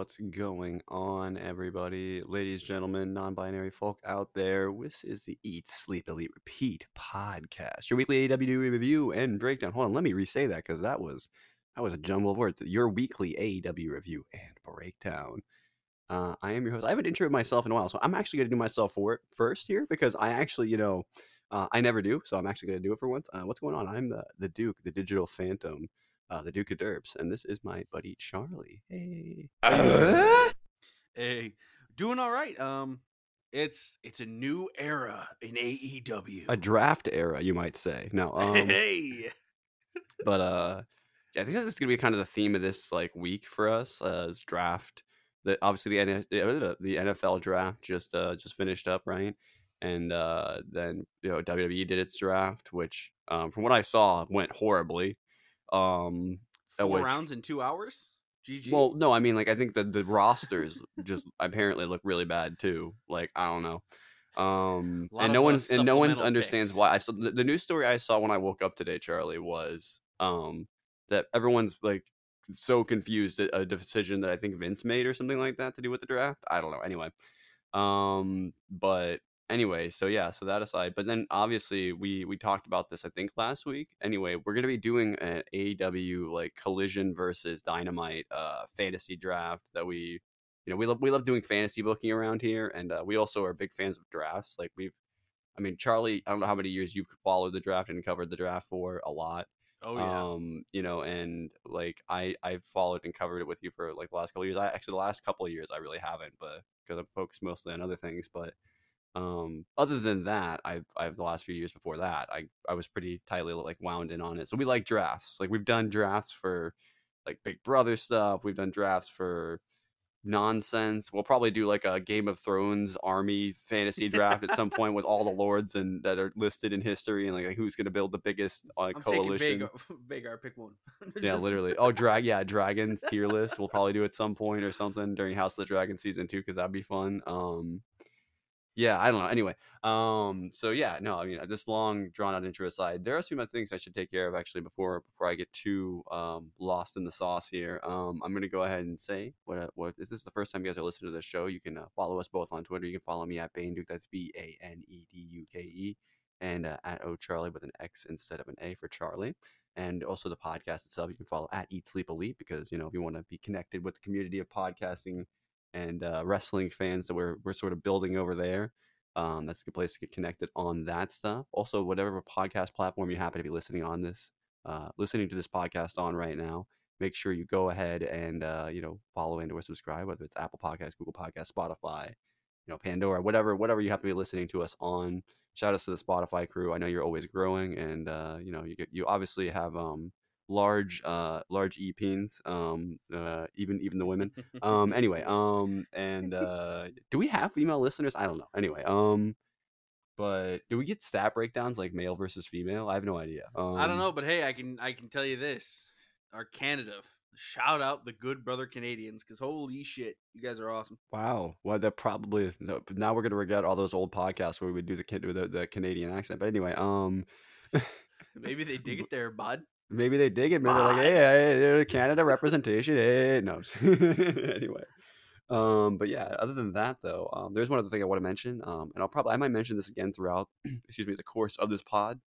What's going on, everybody? Ladies, gentlemen, non binary folk out there, this is the Eat, Sleep, Elite, Repeat podcast. Your weekly AEW review and breakdown. Hold on, let me re say that because that was that was a jumble of words. Your weekly AEW review and breakdown. Uh, I am your host. I haven't introed myself in a while, so I'm actually going to do myself for it first here because I actually, you know, uh, I never do, so I'm actually going to do it for once. Uh, what's going on? I'm the, the Duke, the digital phantom uh, the Duke of Derbs, and this is my buddy Charlie. Hey, uh, hey, doing all right. Um, it's it's a new era in AEW, a draft era, you might say. No, um, hey, but uh, yeah, I think that's gonna be kind of the theme of this like week for us uh, is draft. The obviously the the NFL draft just uh just finished up, right? And uh, then you know WWE did its draft, which um, from what I saw went horribly. Um, Four which, rounds in two hours. GG. Well, no, I mean like I think that the rosters just apparently look really bad too. Like I don't know. Um, and no one's and no one understands why. I saw the, the news story I saw when I woke up today, Charlie, was um that everyone's like so confused at a decision that I think Vince made or something like that to do with the draft. I don't know. Anyway, um, but anyway, so yeah, so that aside, but then obviously we we talked about this I think last week. Anyway, we're gonna be doing an AEW like Collision versus Dynamite uh fantasy draft that we you know we love we love doing fantasy booking around here, and uh, we also are big fans of drafts. Like we've, I mean, Charlie, I don't know how many years you've followed the draft and covered the draft for a lot. Oh yeah. Um, you know, and like I I've followed and covered it with you for like the last couple years. I actually the last couple of years I really haven't, but because I'm focused mostly on other things. But um, other than that, I've I've the last few years before that, I I was pretty tightly like wound in on it. So we like drafts. Like we've done drafts for like Big Brother stuff. We've done drafts for nonsense. We'll probably do like a Game of Thrones army fantasy draft at some point with all the lords and that are listed in history and like, like who's going to build the biggest uh, I'm coalition. Vhagar, pick one. yeah, literally. Oh, drag. Yeah, dragons tier list. We'll probably do at some point or something during House of the Dragon season two because that'd be fun. Um, yeah, I don't know. Anyway, um, so yeah, no, I mean, this long drawn out intro aside, there are some things I should take care of actually before before I get too um, lost in the sauce here. Um, I'm gonna go ahead and say what uh, what if this is the first time you guys are listening to this show, you can uh, follow us both on Twitter. You can follow me at Baneduke, that's B A N E D U K E, and uh, at O Charlie with an X instead of an A for Charlie. And also the podcast itself, you can follow at Eat Sleep Elite because you know if you want to be connected with the community of podcasting and uh, wrestling fans that we're we're sort of building over there. Um, that's a good place to get connected on that stuff. Also, whatever podcast platform you happen to be listening on this, uh, listening to this podcast on right now, make sure you go ahead and uh, you know follow and or subscribe, whether it's Apple Podcasts, Google Podcasts, Spotify, you know Pandora, whatever whatever you have to be listening to us on. Shout out to the Spotify crew. I know you're always growing, and uh, you know you get, you obviously have um, large uh large e-peens um uh even even the women. Um anyway um and uh do we have female listeners? I don't know. Anyway um but do we get stat breakdowns like male versus female? I have no idea. Um, i don't know but hey i can i can tell you this. Our canada shout out the good brother canadians because holy shit you guys are awesome. Wow. Well that probably now we're gonna regret all those old podcasts where we would do the, the, the canadian accent. But anyway um maybe they dig it there bud Maybe they dig it. Maybe they're like, hey, hey, Canada representation. Hey, no. anyway, um, but yeah. Other than that, though, um, there's one other thing I want to mention, um, and I'll probably I might mention this again throughout, excuse me, the course of this pod.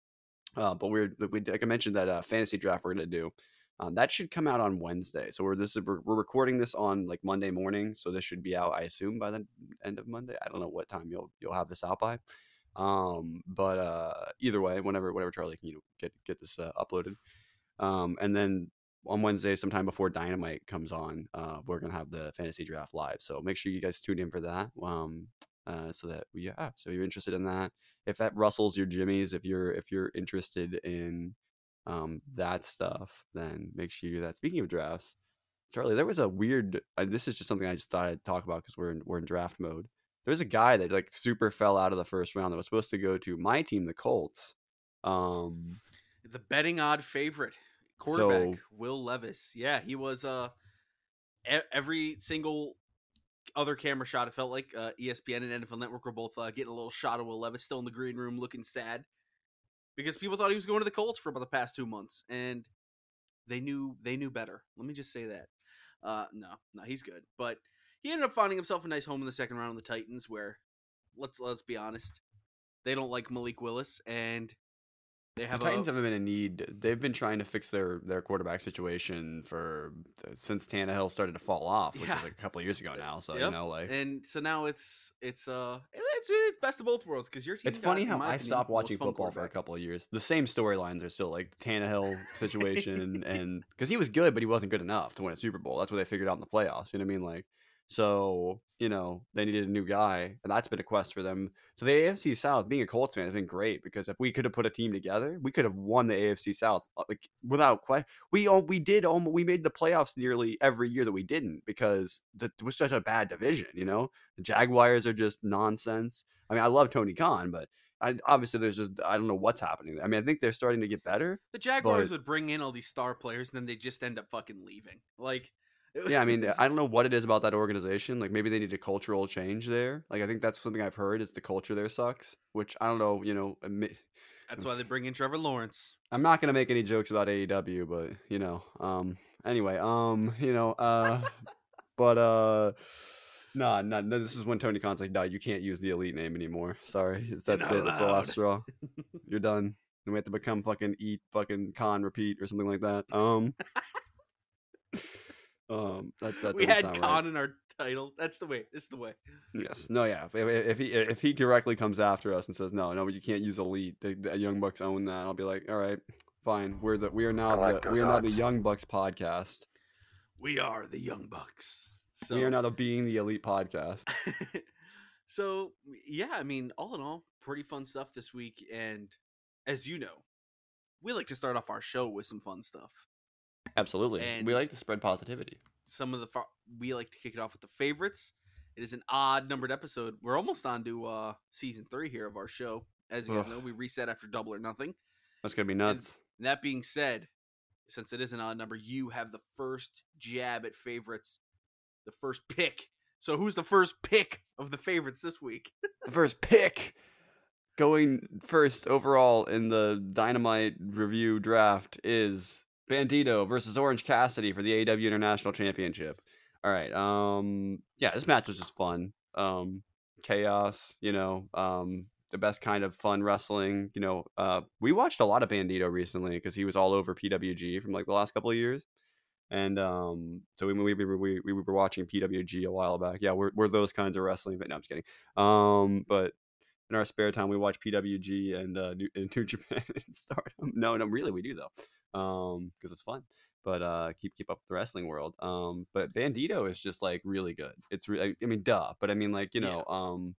Uh, but we're we like I mentioned that uh, fantasy draft we're gonna do. Um, that should come out on Wednesday. So we're this is we're, we're recording this on like Monday morning. So this should be out, I assume, by the end of Monday. I don't know what time you'll you'll have this out by. Um, but uh, either way, whenever whenever Charlie can you know get get this uh, uploaded. Um, and then on Wednesday, sometime before Dynamite comes on, uh, we're gonna have the fantasy draft live. So make sure you guys tune in for that. Um, uh, so that yeah, so you're interested in that, if that rustles your jimmies, if you're if you're interested in um, that stuff, then make sure you do that. Speaking of drafts, Charlie, there was a weird. Uh, this is just something I just thought I'd talk about because we're in we're in draft mode. There was a guy that like super fell out of the first round that was supposed to go to my team, the Colts. Um, the betting odd favorite quarterback so, Will Levis. Yeah, he was uh every single other camera shot. It felt like uh, ESPN and NFL Network were both uh, getting a little shot of Will Levis still in the green room, looking sad because people thought he was going to the Colts for about the past two months, and they knew they knew better. Let me just say that. Uh, no, no, he's good. But he ended up finding himself a nice home in the second round of the Titans, where let's let's be honest, they don't like Malik Willis, and they The Titans a, haven't been in need. They've been trying to fix their their quarterback situation for since Tannehill started to fall off, which Yeah. was like a couple of years ago now. So you know, like and so now it's it's uh it's, it's best of both worlds because your team. it's funny how I stopped watching football for a couple of years. The same storylines are still like the Tannehill situation, and because he was good, but he wasn't good enough to win a Super Bowl. That's what they figured out in the playoffs. You know what I mean? Like, so you know they needed a new guy, and that's been a quest for them. So the AFC South, being a Colts fan, has been great because if we could have put a team together, we could have won the AFC South uh, like without question. We all we did almost we made the playoffs nearly every year that we didn't because the, it was such a bad division. You know, the Jaguars are just nonsense. I mean, I love Tony Khan, but I, obviously there's just I don't know what's happening. I mean, I think they're starting to get better. The Jaguars but- would bring in all these star players, and then they just end up fucking leaving. Like, Yeah, I mean, I don't know what it is about that organization. Like maybe they need a cultural change there. Like I think that's something I've heard is the culture there sucks. Which I don't know. You know, admi- That's why they bring in Trevor Lawrence. I'm not gonna make any jokes about AEW, but you know, um, anyway, um, you know, uh, but uh. Nah, nah, no, this is when Tony Khan's like, no, you can't use the elite name anymore. Sorry. It's- That's it. That's the last straw. You're done. And we have to become fucking eat fucking Khan repeat or something like that. Um Um that, that we had sound Khan right. in our title. That's the way. This is the way. Yes. No, yeah. If, if if he if he directly comes after us and says, No, no, you can't use elite, the, the Young Bucks own that, I'll be like, All right, fine. We're the we are now like the we are now the. Young Bucks podcast. We are the Young Bucks. So, We are now the being the elite podcast. so yeah, I mean, all in all, pretty fun stuff this week. And as you know, we like to start off our show with some fun stuff. Absolutely. And- we like to spread positivity. Some of the fa- we like to kick it off with the favorites. It is an odd numbered episode. We're almost on to uh season three here of our show. As you guys Ugh. know, we reset after double or nothing. That's gonna be nuts. And that being said, since it is an odd number, you have the first jab at favorites, the first pick. So who's the first pick of the favorites this week? the first pick going first overall in the dynamite review draft is bandido versus orange cassidy for the aw international championship all right um yeah this match was just fun um chaos you know um the best kind of fun wrestling you know uh we watched a lot of bandido recently because he was all over pwg from like the last couple of years and um, so we, we, we, we, we were watching PWG a while back. Yeah, we're, we're those kinds of wrestling, but no, I'm just kidding. Um, but in our spare time, we watch PWG and uh, New, and New Japan and Stardom. No, no, really, we do though, um, because it's fun. But uh, keep keep up with the wrestling world. Um, but Bandido is just like really good. It's re- I mean, duh. But I mean, like you Yeah. know, um,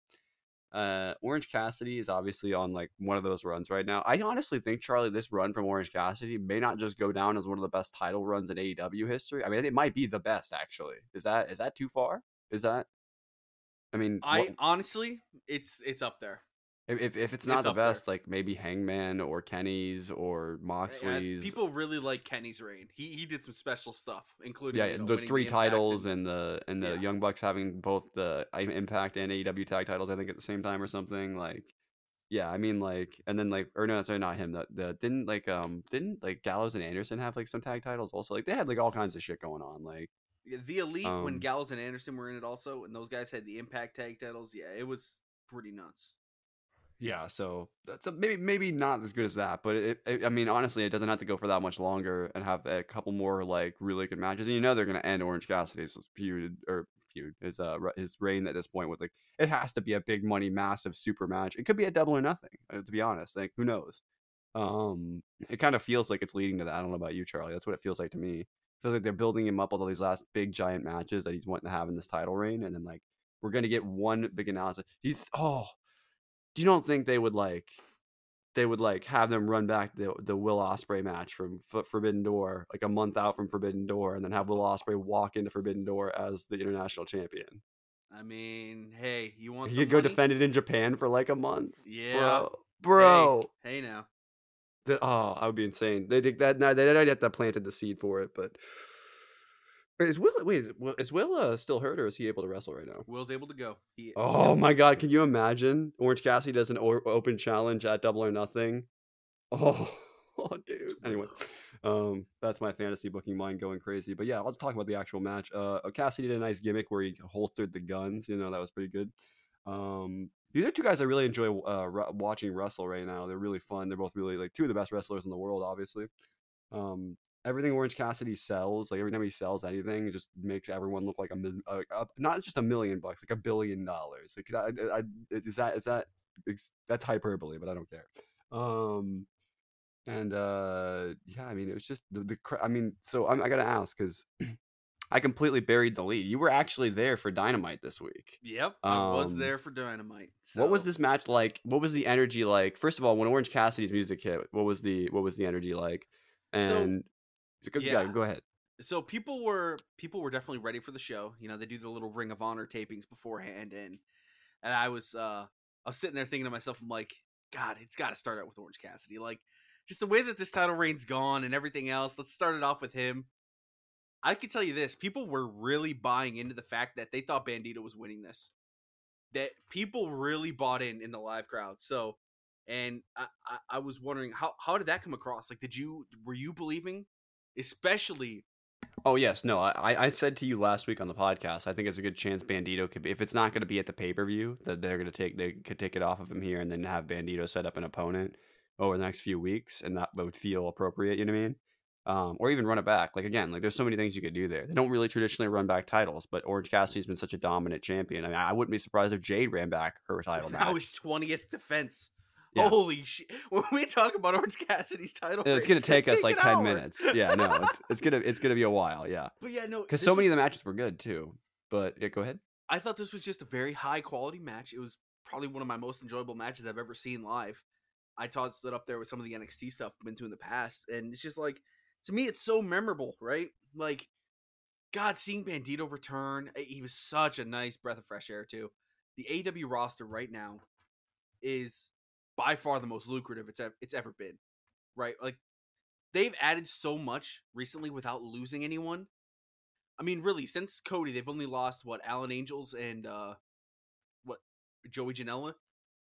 uh, Orange Cassidy is obviously on like one of those runs right now. I honestly think Charlie, this run from Orange Cassidy may not just go down as one of the best title runs in AEW history. I mean, it might be the best actually. Is that is that too far? Is that? I mean, I what- honestly, it's it's up there. If if- if it's not it's the up there. best, like maybe Hangman or Kenny's or Moxley's. people really like Kenny's reign. He he did some special stuff, including yeah, you know, the three Impact titles and- and the and the Yeah. Young Bucks having both the Impact and AEW tag titles, I think at the same time or something. Like, yeah, I mean, like, and then like, or no, sorry, not him. The, the didn't like um didn't like Gallows and Anderson have like some tag titles also? Like they had like all kinds of shit going on. Like, Yeah, the elite when Um, Gallows and Anderson were in it also, and those guys had the Impact tag titles. Yeah, it was pretty nuts. Yeah, so that's a, maybe maybe not as good as that, but it, it, I mean, honestly, it doesn't have to go for that much longer and have a couple more like really good matches. And you know they're gonna end Orange Cassidy's feud or feud his uh his reign at this point with like it has to be a big money, massive super match. It could be a double or nothing, uh, to be honest. Like who knows? Um, it kind of feels like it's leading to that. I don't know about you, Charlie. That's what it feels like to me. It feels like they're building him up with all these last big giant matches that he's wanting to have in this title reign, and then like we're gonna get one big announcement. He's oh you don't think they would like they would like have them run back the the Will Ospreay match from F- Forbidden Door like a month out from Forbidden Door and then have Will Ospreay walk into Forbidden Door as the international champion. I mean, hey, you want He some could go defend it in Japan for like a month. Yeah, Bro, bro. Hey, now, The- oh, I would be insane. They did that. No, they didn't have to planted the seed for it, but is Will? Wait, is Will, is Will uh, still hurt or is he able to wrestle right now? Will's able to go. He, Oh my God! Can you imagine? Orange Cassidy does an o- open challenge at Double or Nothing. Oh, oh, dude. Anyway, um, that's my fantasy booking mind going crazy. But yeah, I'll talk about the actual match. Uh, Cassidy did a nice gimmick where he holstered the guns. You know, that was pretty good. Um, these are two guys I really enjoy uh, watching wrestle right now. They're really fun. They're both really like two of the best wrestlers in the world, obviously. Um, everything Orange Cassidy sells, like every time he sells anything, it just makes everyone look like a, a, a not just a million bucks, like a billion dollars. Like, I, I, is that is that that's hyperbole, but I don't care. Um, and uh, yeah, I mean, it was just the, the I mean, so I'm, I got to ask because I completely buried the lead. You were actually there for Dynamite this week. Yep, um, I was um, there for Dynamite. So. What was this match like? What was the energy like? First of all, when Orange Cassidy's music hit, what was the what was the energy like? And so, go, yeah. yeah, go ahead. So people were people were definitely ready for the show. You know, they do the little Ring of Honor tapings beforehand, and and I was uh I was sitting there thinking to myself, I'm like, God, it's got to start out with Orange Cassidy. Like, just the way that this title reign's gone and everything else. Let's start it off with him. I can tell you this: people were really buying into the fact that they thought Bandido was winning this. That people really bought in in the live crowd. So, and I, I, I was wondering how how did that come across? Like, did you were you believing, especially Oh yes, no. I, I said to you last week on the podcast. I think it's a good chance Bandido could be. If it's not going to be at the pay per view, that they're going to take they could take it off of him here and then have Bandido set up an opponent over the next few weeks, and that would feel appropriate. You know what I mean? Um, or even run it back. Like again, like there's so many things you could do there. They don't really traditionally run back titles, but Orange Cassidy's been such a dominant champion. I mean, I wouldn't be surprised if Jade ran back her title match. That was twentieth defense. Yeah. Holy shit! When we talk about Orange Cassidy's title, it's gonna take us like ten hour. minutes. Yeah, no, it's, it's gonna it's gonna be a while. Yeah, but yeah, no, because so many of the matches were good too. But yeah, go ahead. I thought this was just a very high quality match. It was probably one of my most enjoyable matches I've ever seen live. I tossed it up there with some of the NXT stuff I've been to in the past, and it's just like to me, it's so memorable, right? Like, God, seeing Bandido return, eh, he was such a nice breath of fresh air too. The AW roster right now is by far the most lucrative it's ever, it's ever been. Right? Like they've added so much recently without losing anyone. I mean, really, since Cody, they've only lost what Alan Angels and uh what Joey Janela.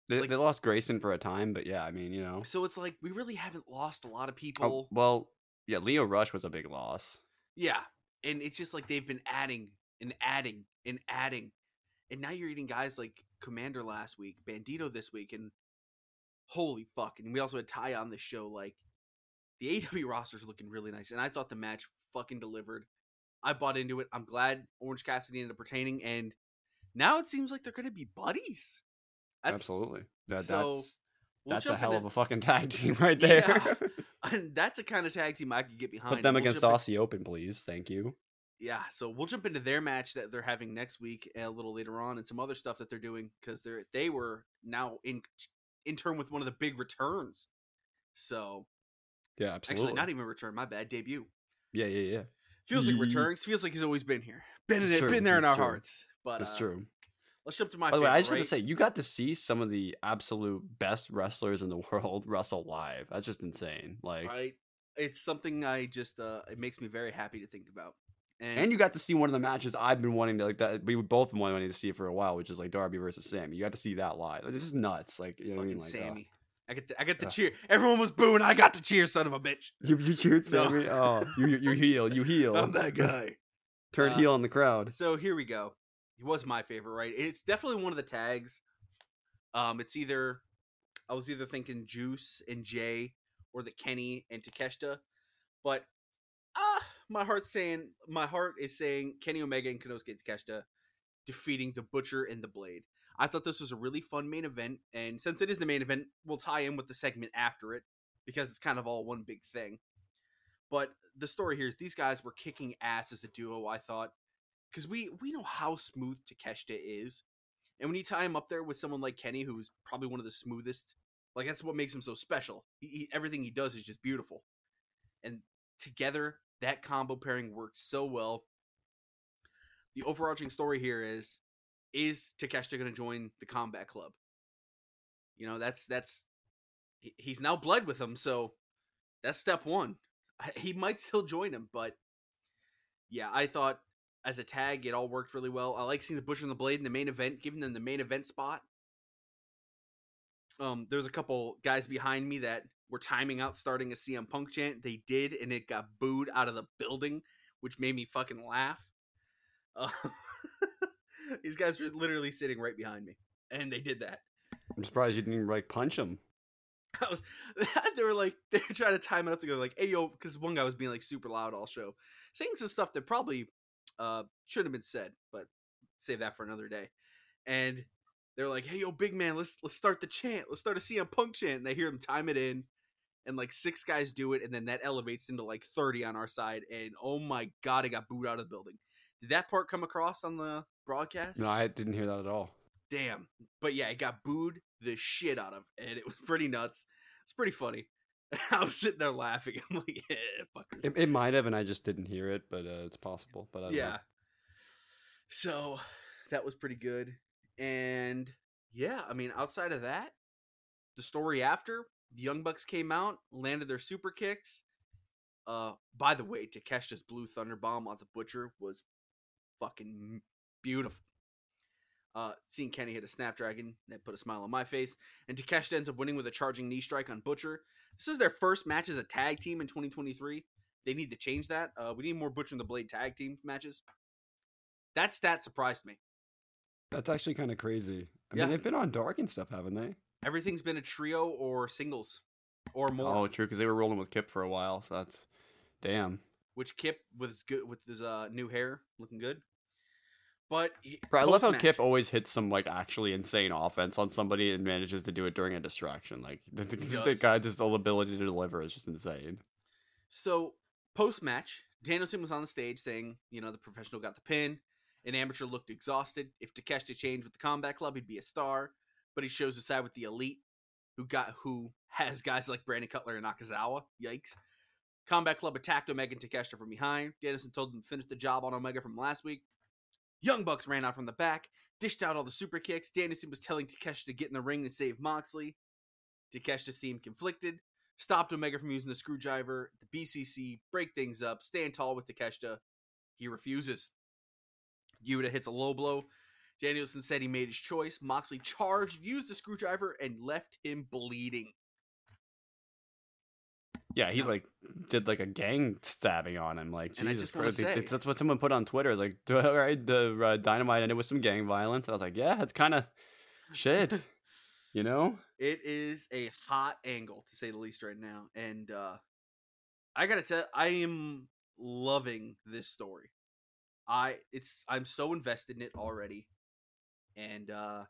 They, like, they lost Grayson for a time, but yeah, I mean, you know. So it's like we really haven't lost a lot of oh, people. Oh, well, yeah, Lio Rush was a big loss. Yeah, and it's just like they've been adding and adding and adding, and now you're eating guys like Komander last week, Bandido this week, and holy fuck. And we also had Ty on the show. Like, the AW roster's looking really nice. And I thought the match fucking delivered. I bought into it. I'm glad Orange Cassidy ended up retaining. And now it seems like they're going to be buddies. That's, Absolutely. That, so that's we'll that's a hell of a fucking tag team right there. Yeah. and that's the kind of tag team I could get behind. Put them we'll against Aussie in, Open, please. Thank you. Yeah, so we'll jump into their match that they're having next week a little later on, and some other stuff that they're doing because they're they were now in in turn with one of the big returns. So, yeah, absolutely. Actually, not even return. My bad. Debut. Yeah, yeah, yeah. Feels like returns. Feels like he's always been here. Been in it. Been there in our true. hearts. But it's uh, true. Let's jump to my. By the way, I just right? want to say you got to see some of the absolute best wrestlers in the world wrestle live. That's just insane. Like, right? It's something I just. uh It makes me very happy to think about. And, and, you got to see one of the matches I've been wanting to like that we both been wanting to see for a while, which is like Darby versus Sammy. You got to see that live. This is nuts. Like you know I mean? Like, uh Sammy. Uh, I get the, I get the uh, cheer. Everyone was booing. I got the cheer, son of a bitch. You, you cheered Sammy. No. Oh, you you heal. You heal. I'm that guy. Turned uh, heel on the crowd. So here we go. He was my favorite, right? It's definitely one of the tags. Um, it's either I was either thinking Juice and Jay or the Kenny and Takeshita, but my heart's saying my heart is saying Kenny Omega and Konosuke Takeshita defeating the Butcher and the Blade. I thought this was a really fun main event, and since it is the main event, we'll tie in with the segment after it because it's kind of all one big thing. But the story here is these guys were kicking ass as a duo. I thought because we we know how smooth Takeshita is, and when you tie him up there with someone like Kenny, who's probably one of the smoothest, like that's what makes him so special. He, he, everything he does is just beautiful, and together that combo pairing worked so well. The overarching story here is is Takeshita going to join the Combat Club? You know, that's that's he's now bled with him, so that's step 1. He might still join him, but yeah, I thought as a tag it all worked really well. I like seeing the Butcher and the Blade in the main event, giving them the main event spot. Um, there's a couple guys behind me that were timing out starting a CM Punk chant. They did, and it got booed out of the building, which made me fucking laugh. Uh, these guys were literally sitting right behind me, and they did that. I'm surprised you didn't like punch them. I was, they were like, they were trying to time it up to go like, "Hey yo," because one guy was being like super loud all show, saying some stuff that probably uh shouldn't have been said, but save that for another day. And they're like, "Hey yo, big man, let's let's start the chant. Let's start a CM Punk chant." And they hear them time it in, and like six guys do it, and then that elevates into like thirty on our side. And oh my god, I got booed out of the building. Did that part come across on the broadcast? No, I didn't hear that at all. Damn. But yeah, it got booed the shit out of, and it was pretty nuts. It's pretty funny. I was sitting there laughing. I'm like, yeah, fuckers. It, it might have, and I just didn't hear it, but uh, it's possible. But I yeah. know. So that was pretty good. And yeah, I mean, outside of that, the story after the Young Bucks came out, landed their super kicks. Uh, by the way, Takeshita's Blue Thunder Bomb on the Butcher was fucking beautiful. Uh, seeing Kenny hit a Snapdragon that put a smile on my face, and Takeshita ends up winning with a charging knee strike on Butcher. This is their first match as a tag team in 2023. They need to change that. Uh, we need more Butcher and the Blade tag team matches. That stat surprised me. That's actually kind of crazy. I Yeah. mean, they've been on Dark and stuff, haven't they? Everything's been a trio or singles or more. Oh, true, because they were rolling with Kip for a while, so that's damn. Which Kip with his good with his uh, new hair looking good. But he- Bro, I love how Kip always hits some like actually insane offense on somebody and manages to do it during a distraction. Like the, the, guy, just the ability to deliver is just insane. So post match, Danielson was on the stage saying, you know, the professional got the pin. An amateur looked exhausted. If Takeshita changed with the Combat Club, he'd be a star. But he shows his side with the Elite, who got who has guys like Brandon Cutler and Nakazawa. Yikes. Combat Club attacked Omega and Takeshita from behind. Danielson told them to finish the job on Omega from last week. Young Bucks ran out from the back, dished out all the super kicks. Danielson was telling Takeshita to get in the ring and save Moxley. Takeshita seemed conflicted, stopped Omega from using the screwdriver. The BCC break things up, stand tall with Takeshita. He refuses. Yuta hits a low blow. Danielson said he made his choice. Moxley charged, used the screwdriver, and left him bleeding. Yeah, he like did like a gang stabbing on him. Like And Jesus Christ, say- that's what someone put on Twitter. Like, right, the uh, dynamite ended with some gang violence. I was like, yeah, it's kind of shit, you know. It is a hot angle to say the least right now, and uh, I gotta tell, I am loving this story. I it's I'm so invested in it already, and uh,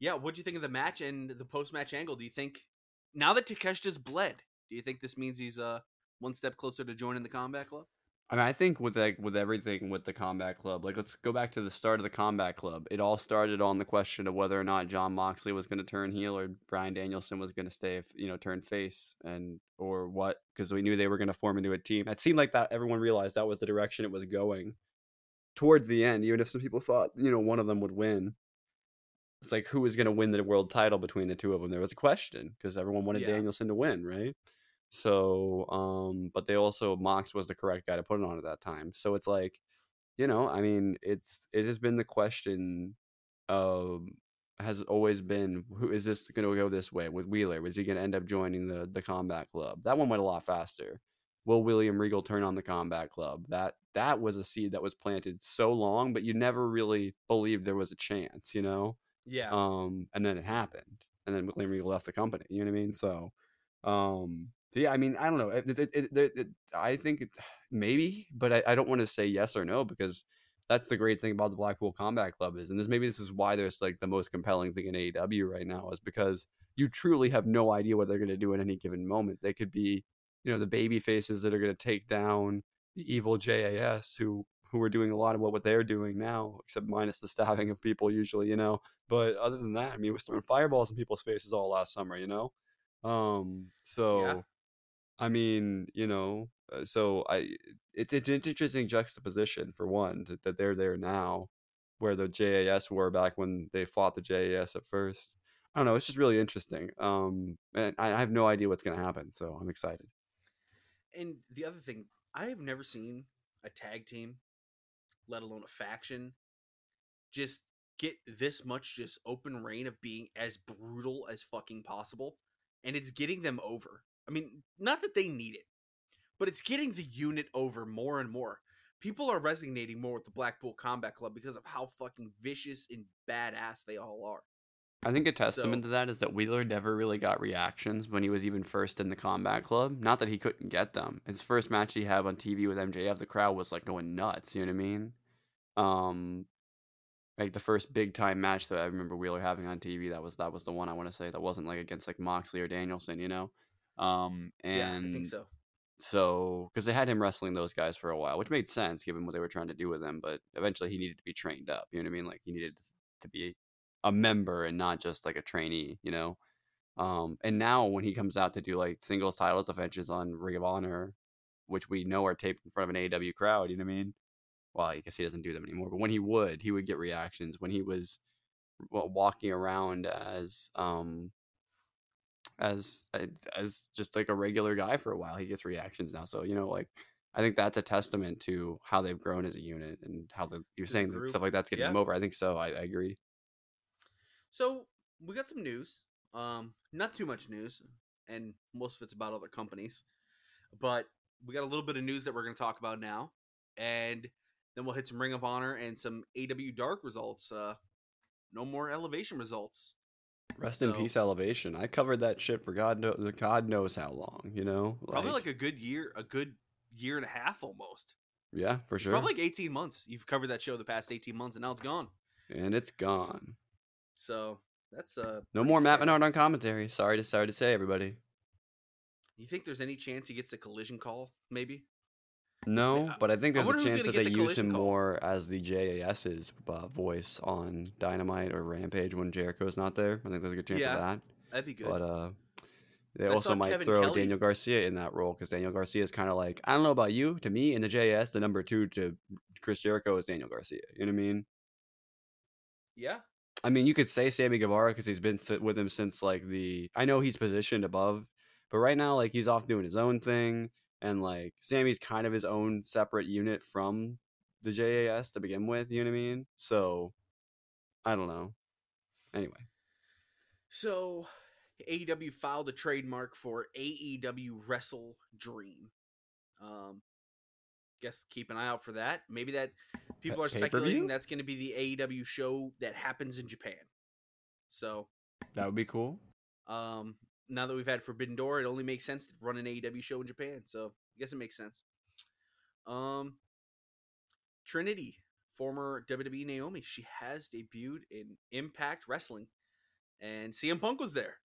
yeah, what'd you think of the match and the post match angle? Do you think now that Takeshita's bled, do you think this means he's uh one step closer to joining the Combat Club? I mean, I think with like with everything with the Combat Club, like let's go back to the start of the Combat Club. It all started on the question of whether or not Jon Moxley was going to turn heel or Bryan Danielson was going to stay, you know, turn face, and or what? Because we knew they were going to form into a team. It seemed like that everyone realized that was the direction it was going. Towards the end, even if some people thought you know one of them would win, it's like who was going to win the world title between the two of them? There was a question because everyone wanted Yeah. Danielson to win, right? So, um, but they also Mox was the correct guy to put it on at that time. So it's like, you know, I mean, it's it has been the question, um, has always been who is this going to go this way with Wheeler? Was he going to end up joining the the Combat Club? That one went a lot faster. Will William Regal turn on the Combat Club? That that was a seed that was planted so long, but you never really believed there was a chance, you know Yeah, um and then it happened and then William Regal left the company you know what i mean? So um so yeah i mean i don't know it, it, it, i think maybe but i, I don't want to say yes or no because that's the great thing about the blackpool combat club is and this maybe this is why there's like the most compelling thing in aew right now is because you truly have no idea what they're going to do at any given moment. They could be you know the baby faces that are going to take down the evil jas who who are doing a lot of what, what they're doing now except minus the stabbing of people usually you know but other than that, I mean, it was throwing fireballs in people's faces all last summer, you know. Um, so, I mean, you know, uh, so I, it's it's an interesting juxtaposition for one that, that they're there now, where the JAS were back when they fought the JAS at first. I don't know. It's just really interesting. Um, and I, I have no idea what's gonna happen, so I'm excited. and the other thing, I have never seen a tag team, let alone a faction, just get this much just open reign of being as brutal as fucking possible, and it's getting them over. I mean, not that they need it, but it's getting the unit over more and more. People are resonating more with the Blackpool Combat Club because of how fucking vicious and badass they all are. I think a testament So- to that is that Wheeler never really got reactions when he was even first in the combat club. Not that he couldn't get them. His first match he had on TV with MJF, the crowd was like going nuts. You know what I mean? Um, like the first big time match that I remember Wheeler having on TV. That was that was the one I want to say that wasn't like against like Moxley or Danielson. You know? Um, and yeah, I think so. so because they had him wrestling those guys for a while, which made sense given what they were trying to do with him. But eventually, he needed to be trained up. You know what I mean? Like he needed to be a member and not just like a trainee. You know. Um, and now when he comes out to do like singles titles defenses on Ring of Honor, which we know are taped in front of an AW crowd, you know what I mean? Well, I guess he doesn't do them anymore. But when he would, he would get reactions. When he was walking around as um as as just like a regular guy for a while. He gets reactions now, so you know, like I think that's a testament to how they've grown as a unit and how the you're saying that stuff like that's getting Yeah. them over. I think so. I, I agree. So we got some news. Um, not too much news, and most of it's about other companies. But we got a little bit of news that we're going to talk about now, and then we'll hit some Ring of Honor and some AW Dark results. Uh, no more Elevation results. Rest in peace, Elevation. I covered that shit for God know, God knows how long. You know, Probably like, a good year, a good year and a half almost. yeah, for sure. Probably like eighteen months. You've covered that show the past eighteen months, and now it's gone. and it's gone. So that's uh. No more Matt sad. Menard on commentary. Sorry to sorry to say, everybody. You think there's any chance he gets the collision call? Maybe. No, but I think there's a chance that they the use him call. more as the JAS's uh, voice on Dynamite or Rampage when Jericho's not there. I think there's a good chance Yeah, of that. That'd be good. But uh, they also might Kevin throw Kelly- Daniel Garcia in that role because Daniel Garcia is kind of like I don't know about you. To me, in the JAS, the number two to Chris Jericho is Daniel Garcia. You know what I mean? yeah. I mean, you could say Sammy Guevara because he's been with him since like the. I know he's positioned above, but right now, like he's off doing his own thing, and like Sammy's kind of his own separate unit from the JAS to begin with. You know what I mean? So, I don't know. Anyway, So, AEW filed a trademark for AEW Wrestle Dream. Um, guess keep an eye out for that. Maybe that people are pay-per-view? speculating that's going to be the AEW show that happens in Japan. So, that would be cool. um, now that we've had Forbidden Door, it only makes sense to run an AEW show in Japan. So, I guess it makes sense. Um, Trinity, former WWE Naomi, she has debuted in Impact Wrestling, and CM Punk was there.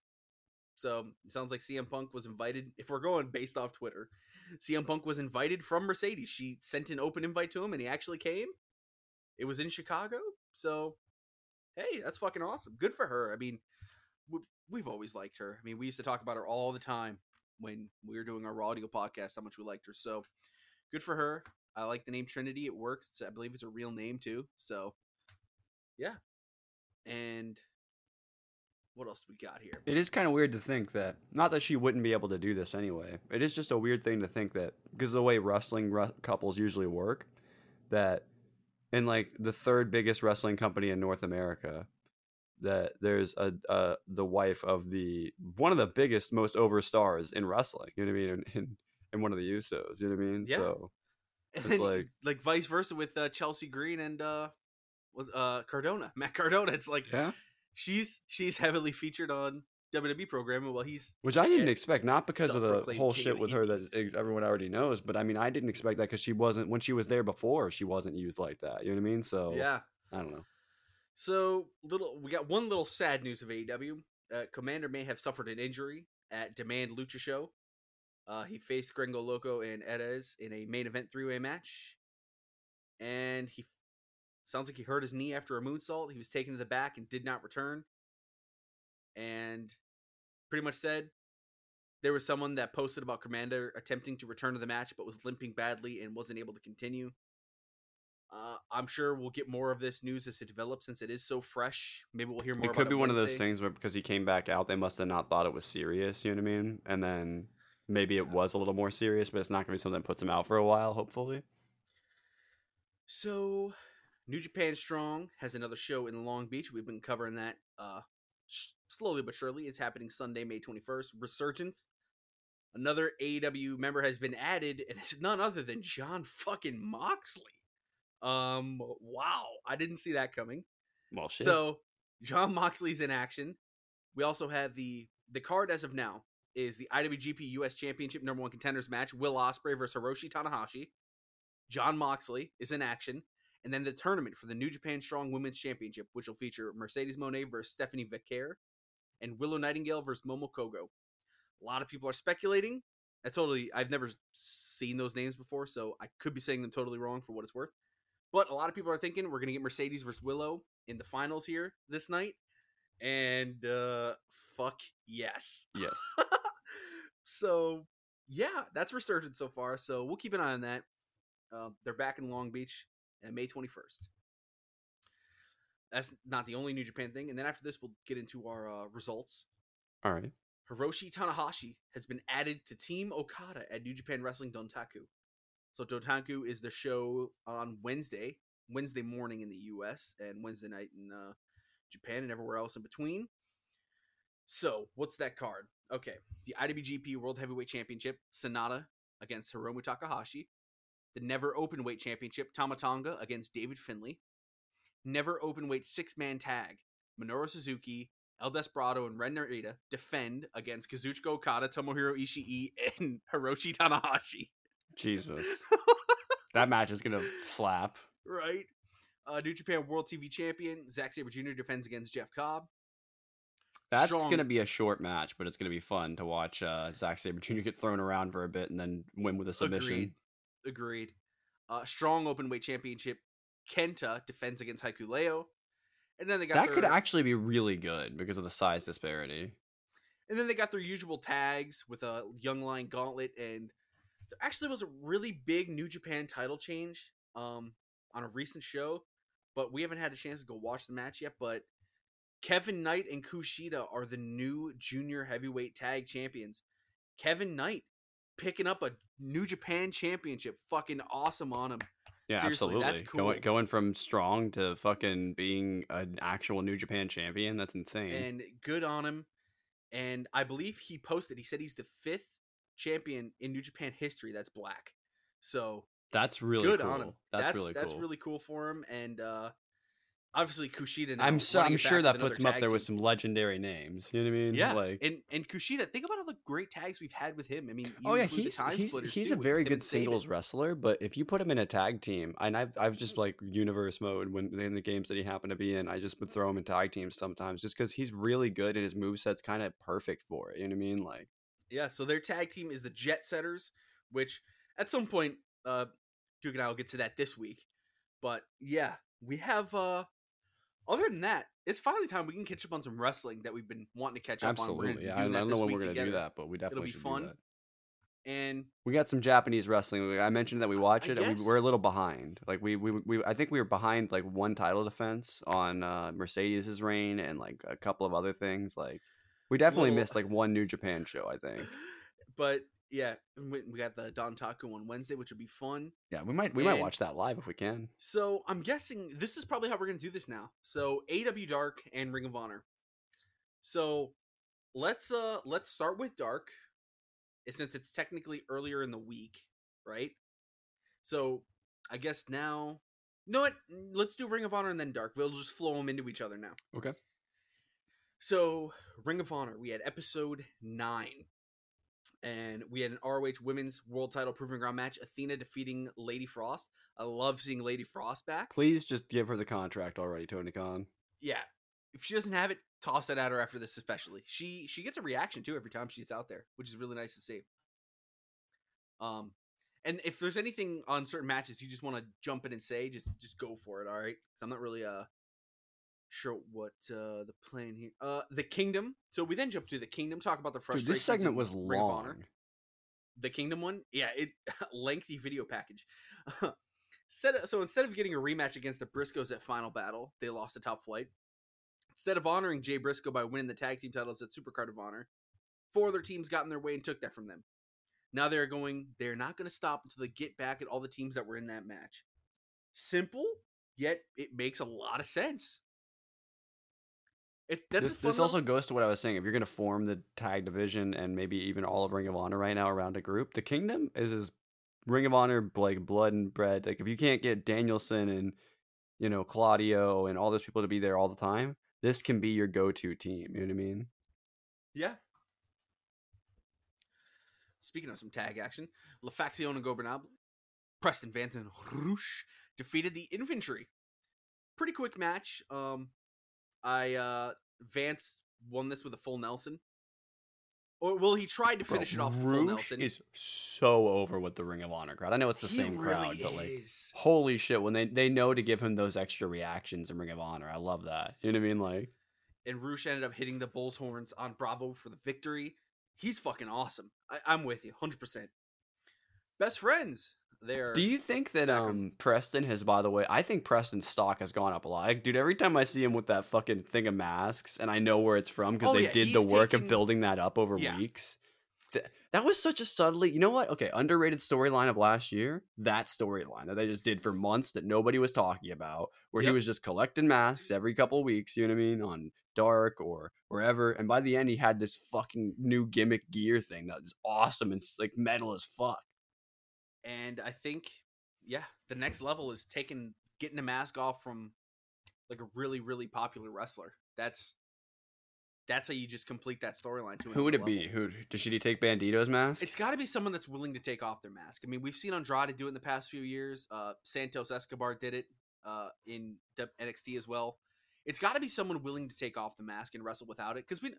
So it sounds like CM Punk was invited. If we're going based off Twitter, CM Punk was invited from Mercedes. She sent an open invite to him, and he actually came. It was in Chicago, so hey, that's fucking awesome. Good for her. I mean, we, we've always liked her. I mean, we used to talk about her all the time when we were doing our raw audio podcast. How much we liked her. So good for her. I like the name Trinity. It works. It's, I believe it's a real name too. So yeah. And what else do we got here? It is kind of weird to think that, not that she wouldn't be able to do this anyway. It is just a weird thing to think that because the way wrestling re- couples usually work, that in like the third biggest wrestling company in North America, that there's a uh, the wife of the one of the biggest, most over stars in wrestling. You know what I mean? In, in, one of the Usos. You know what I mean? Yeah. So It's like- like vice versa with uh, Chelsea Green and uh, with uh, Cardona, Matt Cardona. It's like yeah, she's she's heavily featured on WWE programming. Well, he's which I didn't expect, not because of the whole shit with her that everyone already knows. But I mean, I didn't expect that because she wasn't when she was there before. She wasn't used like that. You know what I mean? So yeah. I don't know. So little, we got one little sad news of AEW. Uh, Komander may have suffered an injury at Demand Lucha Show. Uh, he faced Gringo Loco and Edez in a main event three way match, and he sounds like he hurt his knee after a moonsault. He was taken to the back and did not return, and pretty much said there was someone that posted about Komander attempting to return to the match but was limping badly and wasn't able to continue. Uh, I'm sure we'll get more of this news as it develops since it is so fresh. Maybe we'll hear more. It could be one of those things where because he came back out, they must have not thought it was serious. You know what I mean? And then maybe it was a little more serious, but it's not going to be something that puts him out for a while. Hopefully. So, New Japan Strong has another show in Long Beach. We've been covering that uh, slowly but surely. It's happening Sunday, May 21st. Resurgence. another AEW member has been added, and it's none other than Jon fucking Moxley. Um, wow, I didn't see that coming. Well, shit. So Jon Moxley's in action. We also have the the card as of now is the IWGP US Championship number one contenders match: Will Ospreay versus Hiroshi Tanahashi. Jon Moxley is in action, and then the tournament for the New Japan Strong Women's Championship, which will feature Mercedes Moné versus Stephanie Vaquer, and Willow Nightingale versus Momo Kohgo. A lot of people are speculating. I totally, I've never seen those names before, so I could be saying them totally wrong for what it's worth. But a lot of people are thinking we're gonna get Mercedes versus Willow in the finals here this night, and uh, fuck yes, yes. so yeah, that's resurgent so far. So we'll keep an eye on that. Uh, they're back in Long Beach on May 21st. That's not the only New Japan thing. And then after this, we'll get into our uh, results. All right. Hiroshi Tanahashi has been added to Team Okada at New Japan Wrestling Dontaku. So Dontaku is the show on Wednesday, Wednesday morning in the U.S. and Wednesday night in uh, Japan and everywhere else in between. So what's that card? Okay, the IWGP World Heavyweight Championship, Sanada against Hiromu Takahashi. The Never Open Weight Championship, Tama Tonga against David Finlay. Never Open Weight Six Man Tag, Minoru Suzuki, El Desperado, and Ren Narita defend against Kazuchika Okada, Tomohiro Ishii, and Hiroshi Tanahashi. Jesus. that match is gonna slap. Right. Uh, New Japan World TV Champion Zack Sabre Jr. defends against Jeff Cobb. That's Strong. gonna be a short match, but it's gonna be fun to watch uh, Zack Sabre Jr. get thrown around for a bit and then win with a submission. Agreed. Agreed. Uh, strong open weight championship. Kenta defends against Hikuleo. And then they got that their, could actually be really good because of the size disparity. And then they got their usual tags with a Young Lion Gauntlet, and there actually was a really big New Japan title change um, on a recent show, but we haven't had a chance to go watch the match yet. But Kevin Knight and Kushida are the new junior heavyweight tag champions. Kevin Knight picking up a New Japan championship, fucking awesome on him. Yeah, Seriously, absolutely. That's cool. Going, going from strong to fucking being an actual New Japan champion. That's insane. And good on him. And I believe he posted. He said he's the fifth champion in New Japan history that's black. So that's really good cool. on him. That's, that's, really cool. That's really cool for him. And uh, obviously Kushida. Now, I'm so I'm sure that puts him up there team. with some legendary names. You know what I mean? Yeah. Like and and Kushida. Think about all the great tags we've had with him. I mean, oh yeah, he's he's he's a very good singles wrestler. But if you put him in a tag team, and I've I've just like universe mode when in the games that he happened to be in, I just would throw him in tag teams sometimes, just because he's really good and his move set's kind of perfect for it. You know what I mean? Like yeah. So their tag team is the Jet Setters, which at some point, uh, Duke and I will get to that this week. But yeah, we have uh other than that, it's finally time we can catch up on some wrestling that we've been wanting to catch up Absolutely. on. Absolutely. Yeah, I don't know when we're going to do that, but we definitely It'll be fun. And we got some Japanese wrestling. I mentioned that we watch it, and we, are a little behind. Like we, we, we, I think we were behind like one title defense on uh, Mercedes's reign, and like a couple of other things. Like we definitely little, missed like one New Japan show. I think. But yeah, we, got the Dontaku on Wednesday, which would be fun. Yeah, we might we and might watch that live if we can. So I'm guessing this is probably how we're gonna do this now. So AW Dark and Ring of Honor. So let's uh let's start with Dark, since it's technically earlier in the week, right? So I guess now, you know what? Let's do Ring of Honor and then Dark. We'll just flow them into each other now. Okay. So Ring of Honor, we had episode nine and we had an ROH Women's World Title Proving Ground match. Athena defeating Lady Frost. I love seeing Lady Frost back. Please just give her the contract already, Tony Khan. Yeah, if she doesn't have it, toss that at her after this. Especially she she gets a reaction too every time she's out there, which is really nice to see. Um, and if there's anything on certain matches you just want to jump in and say, just just go for it. All right, because I'm not really uh sure what uh the plan here. Uh the kingdom. So we then jump to the kingdom, talk about the frustrations. Dude, this segment was long. The kingdom one, yeah, it lengthy video package. so instead of getting a rematch against the Briscoes at Final Battle, they lost the top flight. Instead of honoring Jay Briscoe by winning the tag team titles at Supercard of Honor, four other teams got in their way and took that from them. Now they're going, they're not going to stop until they get back at all the teams that were in that match. Simple, yet it makes a lot of sense It, that's this, this also goes to what I was saying. If you're going to form the tag division and maybe even all of Ring of Honor right now around a group, the Kingdom is as Ring of Honor like blood and bread. Like if you can't get Danielson and you know Claudio and all those people to be there all the time, this can be your go-to team. You know what I mean? Yeah. Speaking of some tag action, La Facción Ingobernable, Preston Vanton Rouge defeated the Infantry. Pretty quick match. Um, I uh Vance won this with a full Nelson. Or well, he tried to finish it off with full Rouge Nelson. is so over with the Ring of Honor crowd. I know it's the He same crowd, really but like holy shit when they they know to give him those extra reactions in Ring of Honor. I love that. You know what I mean? Like and Rush ended up hitting the bull's horns on Bravo for the victory. He's fucking awesome. I, I'm with you, hundred percent. Best friends. There. Do you think that um Preston has by the way, I think Preston's stock has gone up a lot. Like, dude, every time I see him with that fucking thing of masks and I know where it's from because Oh, they yeah, did the he's work of building that up over Yeah. weeks. Th- that was such a subtly, you know what? Okay, underrated storyline of last year. That storyline that they just did for months that nobody was talking about, where he Yep. was just collecting masks every couple of weeks. You know what I mean? On Dark or wherever, and by the end, he had this fucking new gimmick gear thing that is awesome and s- like metal as fuck. And I think, yeah, the next level is taking getting a mask off from like a really really popular wrestler. That's that's how you just complete that storyline. To Who would it another be? level. Who should he take Bandido's mask? It's got to be someone that's willing to take off their mask. I mean, we've seen Andrade do it in the past few years. Uh, Santos Escobar did it uh, in the NXT as well. It's got to be someone willing to take off the mask and wrestle without it, because we,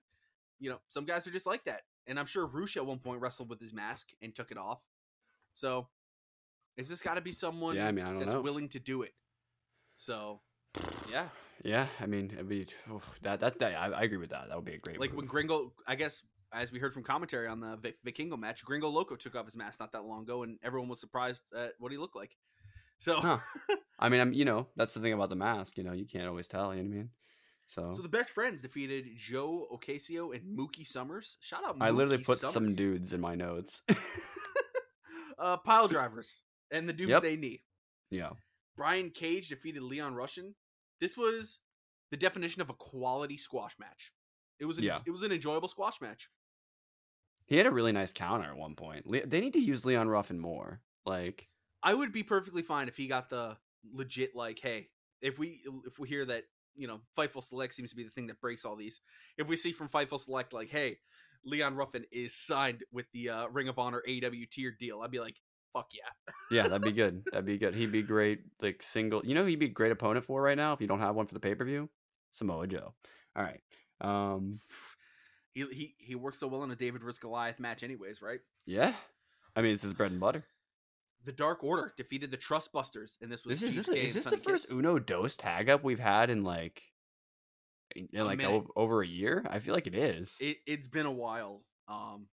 you know, some guys are just like that. And I'm sure Rush at one point wrestled with his mask and took it off. So, is this got to be someone Yeah, I mean, I don't that's know. willing to do it? So, yeah, Yeah, I mean, it'd be oof, that that that I, I agree with that. That would be a great. like move. when Gringo, I guess, as we heard from commentary on the Vic- Vikingo match, Gringo Loco took off his mask not that long ago, and everyone was surprised at what he looked like. So, Huh. I mean, I'm you know that's the thing about the mask. You know, you can't always tell. You know what I mean? So, so the best friends defeated Joe Ocasio and Mookie Summers. Shout out! I literally Mookie put some dudes in my notes. uh, pile drivers and the Doomsday Knee. yeah, Brian Cage defeated Leon Ruffin. This was the definition of a quality squash match. It was an, Yeah. it was an enjoyable squash match. he had a really nice counter at one point. Le- they need to use Leon Ruffin more. Like, I would be perfectly fine if he got the legit like, hey, if we if we hear that you know Fightful Select seems to be the thing that breaks all these. If we see from Fightful Select like, hey, Leon Ruffin is signed with the uh, Ring of Honor AW tier deal, I'd be like, fuck yeah. yeah, that'd be good. That'd be good. He'd be great. Like single. You know, he'd be a great opponent for right now if you don't have one for the pay per view. Samoa Joe. All right. Um. He he he works so well in a David vs Goliath match, anyways, right? Yeah. I mean, it's his bread and butter. The Dark Order defeated the Trustbusters, and this was This is this, is this the first. Uno Dos tag up we've had in like like minute. over, a year? I feel like it is. It, it's been a while. Um,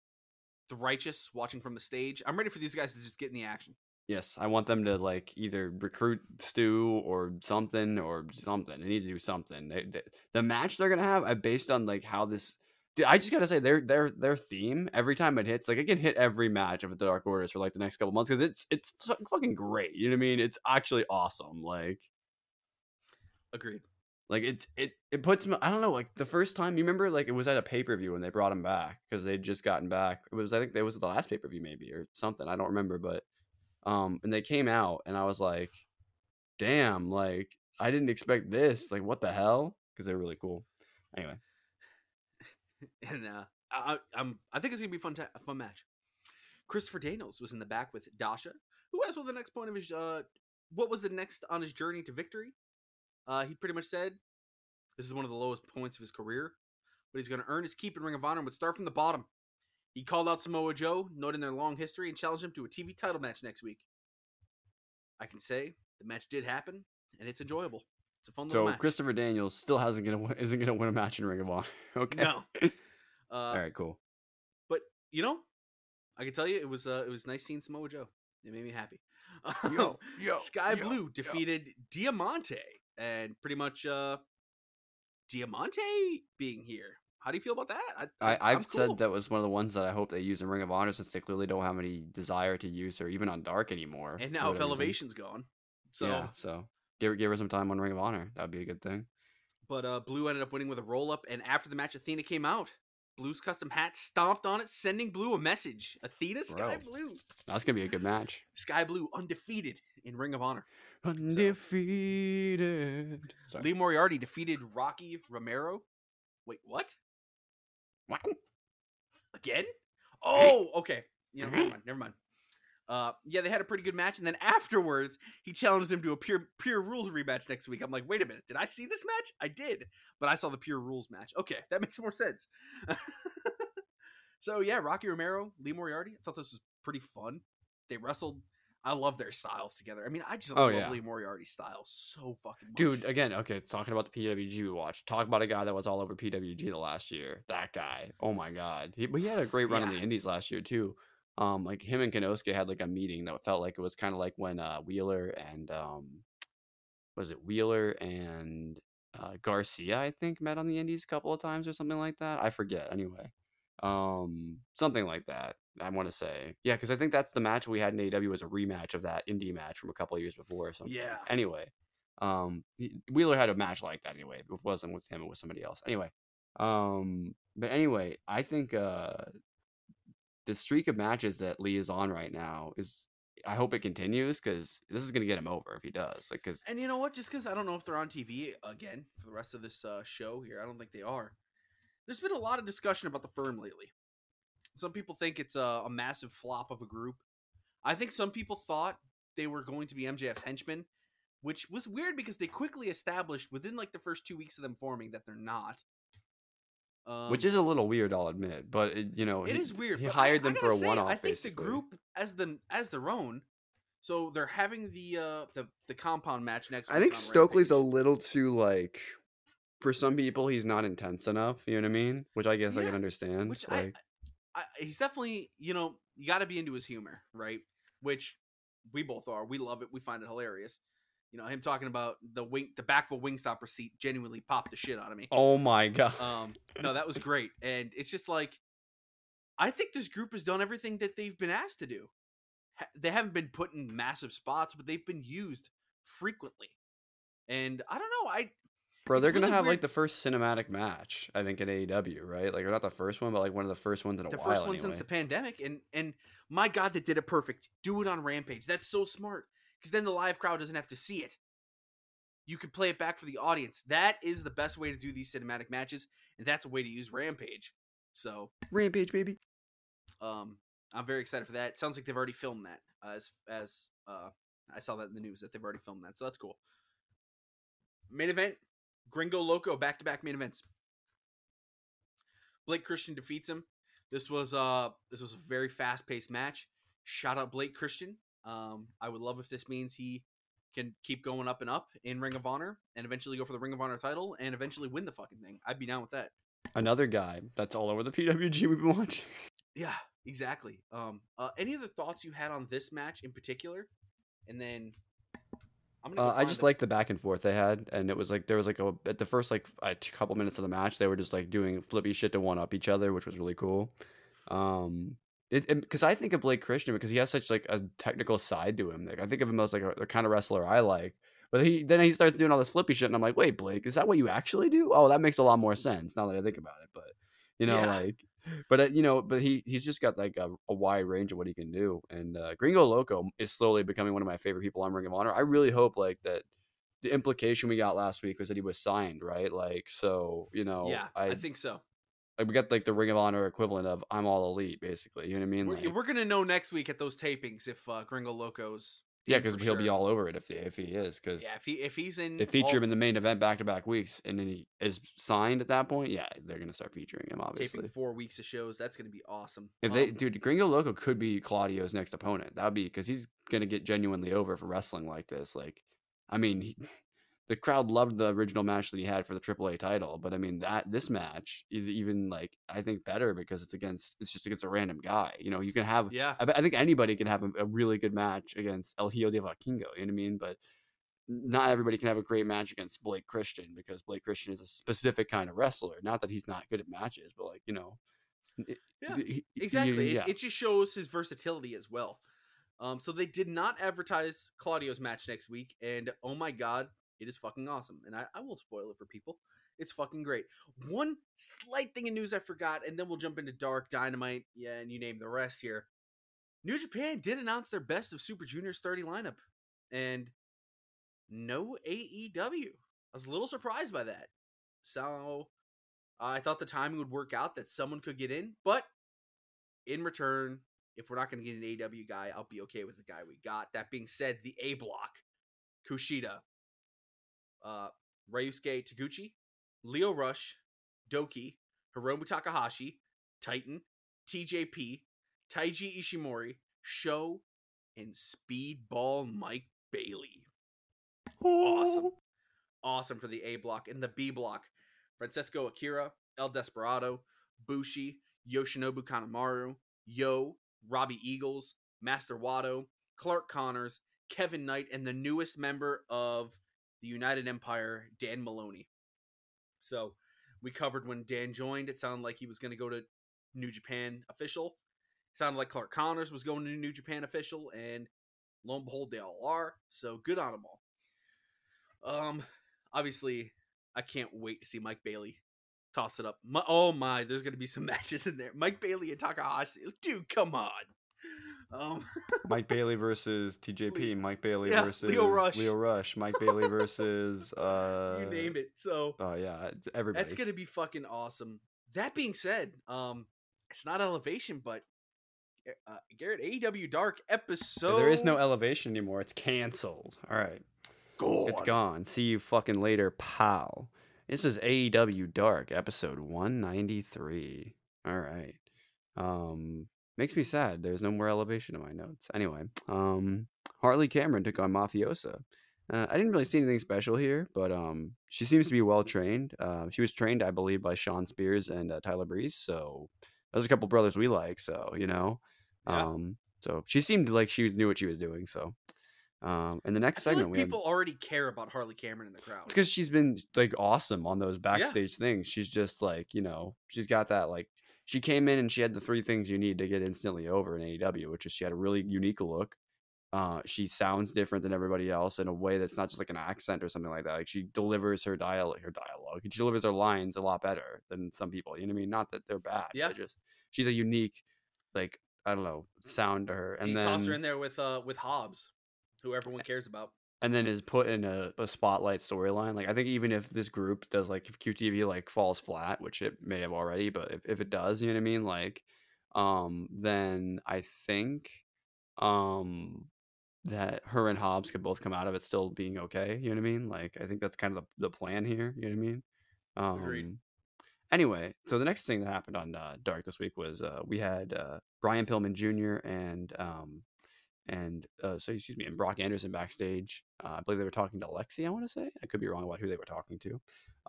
the Righteous watching from the stage. I'm ready for these guys to just get in the action. yes, I want them to like either recruit Stu or something or something. They need to do something. They, they, the match they're gonna have, I based on like how this. Dude, I just gotta say their their their theme every time it hits, like it can hit every match of the Dark Orders for like the next couple months because it's it's fu- fucking great. You know what I mean? It's actually awesome. Like Agreed. Like it's it it puts me. I don't know. Like the first time you remember, like it was at a pay per view when they brought him back because they'd just gotten back. It was I think that was the last pay per view maybe or something. I don't remember, but um, and they came out and I was like, damn, like I didn't expect this. Like what the hell? Because they're really cool. Anyway, and uh, I, I'm I think it's gonna be fun ta- fun match. Christopher Daniels was in the back with Dasha, who asked what the next point of his uh, what was the next on his journey to victory. Uh, he pretty much said, "This is one of the lowest points of his career, but he's gonna earn his keep in Ring of Honor and would start from the bottom." He called out Samoa Joe, noting their long history, and challenged him to a TV title match next week. I can say the match did happen, and it's enjoyable. It's a fun little so match. Christopher Daniels still hasn't gonna win, isn't gonna win a match in Ring of Honor. okay. No. Uh, All right. Cool. But you know, I can tell you it was uh, it was nice seeing Samoa Joe. It made me happy. Yo, yo, Sky yo, Blue defeated Diamante, and pretty much uh, Diamante being here. How do you feel about that? I, I, I've cool. said that was one of the ones that I hope they use in Ring of Honor since they clearly don't have any desire to use her even on Dark anymore. And now if whatever reason. Elevation's gone, so yeah, so give her give her some time on Ring of Honor. That would be a good thing. But uh, Blue ended up winning with a roll up, and after the match, Athena came out. Blue's custom hat stomped on it, sending Blue a message. Athena Sky Bro. Blue. That's gonna be a good match. Sky Blue undefeated in Ring of Honor. Undefeated. Sorry. Lee Moriarty defeated Rocky Romero. Wait, what? What? Again? Oh, okay. You know, never mind. Never mind. Uh, yeah, they had a pretty good match, and then afterwards, he challenged him to a pure pure rules rematch next week. I'm like, wait a minute, did I see this match? I did, but I saw the pure rules match. Okay, that makes more sense. so yeah, Rocky Romero, Lee Moriarty. I thought this was pretty fun. They wrestled. I love their styles together. I mean, I just Oh, love yeah. Lee Moriarty's style so fucking much. Dude, again, okay, talking about the PWG we watched. Talk about a guy that was all over PWG the last year. That guy. Oh my god. He, but he had a great run in the Indies last year too. Um, like him and Konosuke had like a meeting that felt like it was kind of like when uh Wheeler and um was it Wheeler and uh Garcia, I think, met on the Indies a couple of times or something like that. I forget anyway. Um something like that. I want to say. Yeah, because I think that's the match we had in AEW was a rematch of that indie match from a couple of years before or something. Yeah. Anyway, um, Wheeler had a match like that anyway. It wasn't with him; it was somebody else. Anyway, um, but anyway, I think uh, the streak of matches that Lee is on right now is. I hope it continues because this is gonna get him over if he does. Like, because And you know what? Just because I don't know if they're on TV again for the rest of this uh, show here, I don't think they are. There's been a lot of discussion about the firm lately. Some people think it's a, a massive flop of a group. I think some people thought they were going to be MJF's henchmen, which was weird because they quickly established within like the first two weeks of them forming that they're not. Um, which is a little weird, I'll admit. But it, you know, it he, is weird. He hired them for a say, one-off. I think basically. the group as them as their own. So they're having the uh the the compound match next. I think Stokely's a little too like. For some people, he's not intense enough. You know what I mean? Which I guess I can understand. which like, I he's definitely you know you got to be into his humor right? Which we both are. We love it. We find it hilarious. You know him talking about the wing the back of a wingstop receipt genuinely popped the shit out of me. Oh my god. um no that was great. And it's just like i think this group has done everything that they've been asked to do. They haven't been put in massive spots but they've been used frequently. And i don't know i Bro, it's they're gonna really have weird- like the first cinematic match, I think, in AEW, right? Like, or not the first one, but like one of the first ones in a the while. first one anyway. since the pandemic and and my god they did it perfect do it on rampage that's so smart because then the live crowd doesn't have to see it you could play it back for the audience that is the best way to do these cinematic matches and that's a way to use rampage so Rampage, baby. um i'm very excited for that sounds like they've already filmed that as as uh i saw that in the news that they've already filmed that so that's cool main event gringo loco back-to-back main events blake christian defeats him this was uh this was a very fast-paced match shout out blake christian um i would love if this means he can keep going up and up in ring of honor and eventually go for the ring of honor title and eventually win the fucking thing i'd be down with that Another guy that's all over the PWG we've been watching. Yeah, exactly. Um, uh, any other thoughts you had on this match in particular? And then. Uh, I just liked the back and forth they had, and it was like there was like a at the first like a couple minutes of the match, they were just like doing flippy shit to one up each other, which was really cool. Um, it because I think of Blake Christian because he has such like a technical side to him. Like I think of him as like a, the kind of wrestler I like. But he then he starts doing all this flippy shit, and I'm like, wait, Blake, is that what you actually do? Oh, that makes a lot more sense now that I think about it. But you know, Yeah. like, but uh, you know, but he he's just got like a, a wide range of what he can do. And uh, Gringo Loco is slowly becoming one of my favorite people on Ring of Honor. I really hope like that. The implication we got last week was that he was signed, right? Like, so you know, yeah, I, think so. like we got like the Ring of Honor equivalent of I'm all elite, basically. You know what I mean? We're, Like, we're gonna know next week at those tapings if uh, Gringo Loco's. Yeah, because he'll be all over it if the, if he is. Because Yeah, if he if he's in, they feature all him in the main event back to back weeks, and then he is signed at that point. Yeah, they're gonna start featuring him. Obviously, taping four weeks of shows. That's gonna be awesome. if they Um, dude, Gringo Loco could be Claudio's next opponent. That'd be because he's gonna get genuinely over for wrestling like this. Like, I mean, he, the crowd loved the original match that he had for the AAA title, but I mean that this match is even like I think better because it's against it's just against a random guy. You know, you can have yeah, I, I think anybody can have a, a really good match against El Hijo de Vikingo. You know what I mean? But not everybody can have a great match against Blake Christian because Blake Christian is a specific kind of wrestler. Not that he's not good at matches, but like you know, it- Yeah, he- he- exactly. It- It, just shows his versatility as well. Um, so they did not advertise Claudio's match next week, and oh my god, It is fucking awesome, and I, I won't spoil it for people. It's fucking great. One slight thing in news I forgot, and then we'll jump into Dark Dynamite. Yeah, and you name the rest here. New Japan did announce their best of Super Juniors 30 lineup, and no AEW. I was a little surprised by that. So uh, I thought the timing would work out that someone could get in, but in return, if we're not going to get an AEW guy, I'll be okay with the guy we got. That being said, the A block, Kushida, uh, Ryusuke Taguchi, Lio Rush, DOUKI, Hiromu Takahashi, Titan, TJP, Taiji Ishimori, Show, and Speedball Mike Bailey. Awesome. Awesome for the A block. And the B block, Francesco Akira, El Desperado, Bushi, Yoshinobu Kanemaru, Yo, Robbie Eagles, Master Wato, Clark Connors, Kevin Knight, and the newest member of the United Empire, Dan Moloney. So we covered when Dan joined. It sounded like he was going to go to New Japan official. It sounded like Clark Connors was going to New Japan official, and lo and behold, they all are. So good on them all. Um, obviously, I can't wait to see Mike Bailey toss it up. My, oh my, there's going to be some matches in there. Mike Bailey and Takahashi. Dude, come on. Um, Mike Bailey versus TJP. Mike Bailey Yeah, versus Lio Rush. Lio Rush. Mike Bailey versus uh, you name it. So Oh yeah, everybody. that's gonna be fucking awesome. That being said, um, it's not elevation, but uh, Garrett AEW Dark episode. there is no elevation anymore. It's canceled. All right, goal. it's gone. See you fucking later, pal. This is AEW Dark episode one ninety three. All right. Um, makes me sad. There's no more elevation in my notes. Anyway, um, Harley Cameron took on Mafiosa. Uh, I didn't really see anything special here, but um, she seems to be well trained. Uh, she was trained, I believe, by Shawn Spears and uh, Tyler Breeze. So those are a couple brothers we like. So you know, Yeah. um, so she seemed like she knew what she was doing. So, um, and the next segment like had people already care about Harley Cameron in the crowd. it's because she's been like awesome on those backstage things. She's just like, you know, she's got that like she came in and she had the three things you need to get instantly over in AEW, which is she had a really unique look. Uh, she sounds different than everybody else in a way that's not just like an accent or something like that. Like she delivers her dialogue, her dialogue. She delivers her lines a lot better than some people. You know what I mean? Not that they're bad. Yeah. Just she's a unique, like I don't know, sound to her. And he then tossed her in there with uh with Hobbs, who everyone cares about. And then is put in a, a spotlight storyline. Like I think even if this group does like if QTV like falls flat, which it may have already, but if, if it does, you know what I mean? Like, um, then I think um that her and Hobbs could both come out of it still being okay. You know what I mean? Like I think that's kind of the, the plan here. You know what I mean? Um, Agreed. Anyway, so the next thing that happened on uh, Dark this week was uh, we had uh, Brian Pillman Jr. and um, and uh, so excuse me, and Brock Anderson backstage. Uh, I believe they were talking to Lexi. I want to say I could be wrong about who they were talking to.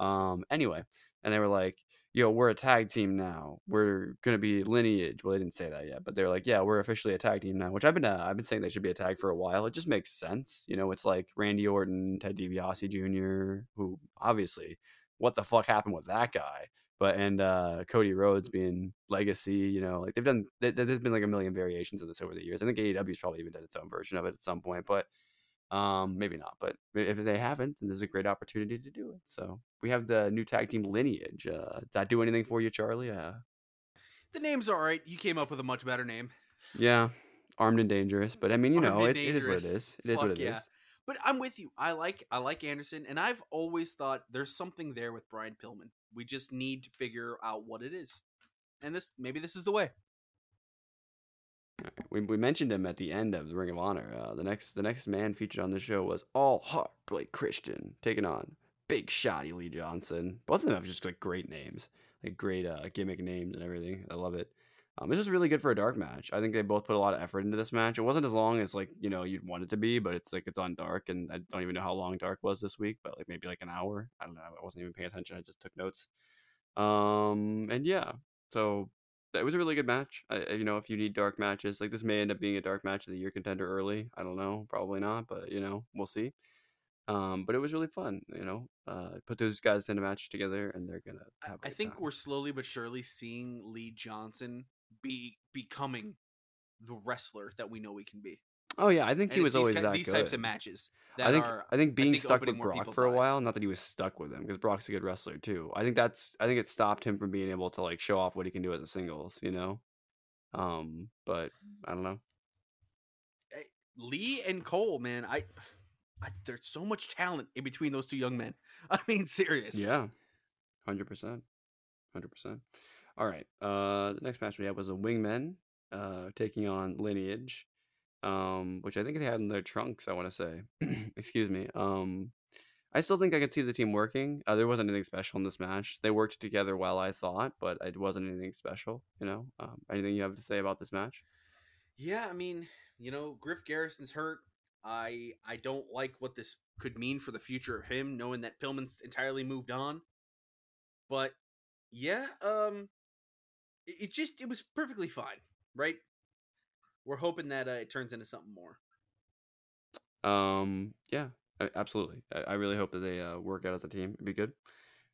Um, anyway, and they were like, "Yo, we're a tag team now. We're gonna be lineage." Well, they didn't say that yet, but they were like, "Yeah, we're officially a tag team now." Which I've been uh, I've been saying they should be a tag for a while. It just makes sense, you know. It's like Randy Orton, Ted DiBiase Jr., who obviously, what the fuck happened with that guy? But and uh, Cody Rhodes being legacy, you know, like they've done. There, there's been like a million variations of this over the years. I think AEW's probably even done its own version of it at some point, but um, maybe not. But if they haven't, then this is a great opportunity to do it. So we have the new tag team lineage. Uh, did that do anything for you, Charlie? Uh, The name's all right. You came up with a much better name. yeah, armed and dangerous. But I mean, you know, it, it is what it is. It is what Fuck it is. yeah. But I'm with you. I like I like Anderson, and I've always thought there's something there with Brian Pillman. We just need to figure out what it is, and this maybe this is the way. We, we mentioned him at the end of the Ring of Honor. Uh, the next the next man featured on the show was All Heart Blake Christian taking on Big Shotty Lee Johnson. Both of them have just like great names, like great uh, gimmick names and everything. I love it. Um, this was really good for a dark match. I think they both put a lot of effort into this match. It wasn't as long as like you know you'd want it to be, but it's like it's on dark, and I don't even know how long dark was this week, but like maybe like an hour. I don't know. I wasn't even paying attention. I just took notes. Um, and yeah, so it was a really good match. I, you know, if you need dark matches, like this may end up being a dark match of the year contender early. I don't know, probably not, but you know, we'll see. Um, but it was really fun. You know, uh, put those guys in a match together, and they're gonna I, have. a I think time. we're slowly but surely seeing Lee Johnson be becoming the wrestler that we know he can be. Oh yeah, I think And he was these always ki- that these good. types of matches that I think are I think being think, stuck with Brock for a eyes. while, not that he was stuck with him, because Brock's a good wrestler too. I think that's I think it stopped him from being able to like show off what he can do as a singles, you know. Um, but I don't know. Lee and Cole, man, I, I there's so much talent in between those two young men. I mean, serious. Yeah, hundred percent, hundred percent. All right. Uh, the next match we had was the Wingmen, uh, taking on Lineage, um, which I think they had in their trunks. I want to say, excuse me. Um, I still think I could see the team working. Uh, there wasn't anything special in this match. They worked together well, I thought, but it wasn't anything special. You know. Um, anything you have to say about this match? Yeah, I mean, you know, Griff Garrison's hurt. I I don't like what this could mean for the future of him, knowing that Pillman's entirely moved on. But yeah, um, it, it just it was perfectly fine, right? We're hoping that uh, it turns into something more. Um, yeah, absolutely. I, I really hope that they uh, work out as a team. It'd be good.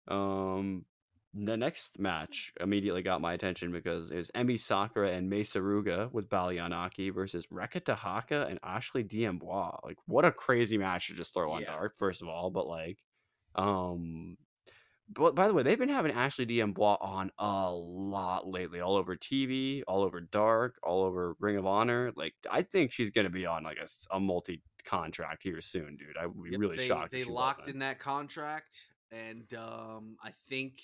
Um, the next match immediately got my attention because it was Emi Sakura and Mei Suruga with Baliyan Akki versus Reka Tehaka and Ashley D'Amboise. Like, what a crazy match to just throw on Yeah. Dark, first of all. But like, um, but by the way, they've been having Ashley D'Amboise on a lot lately, all over TV, all over Dark, all over Ring of Honor. Like, I think she's gonna be on like a multi contract here soon, dude. I would be Yep, really they, shocked. They she locked wasn't. in that contract, and um, I think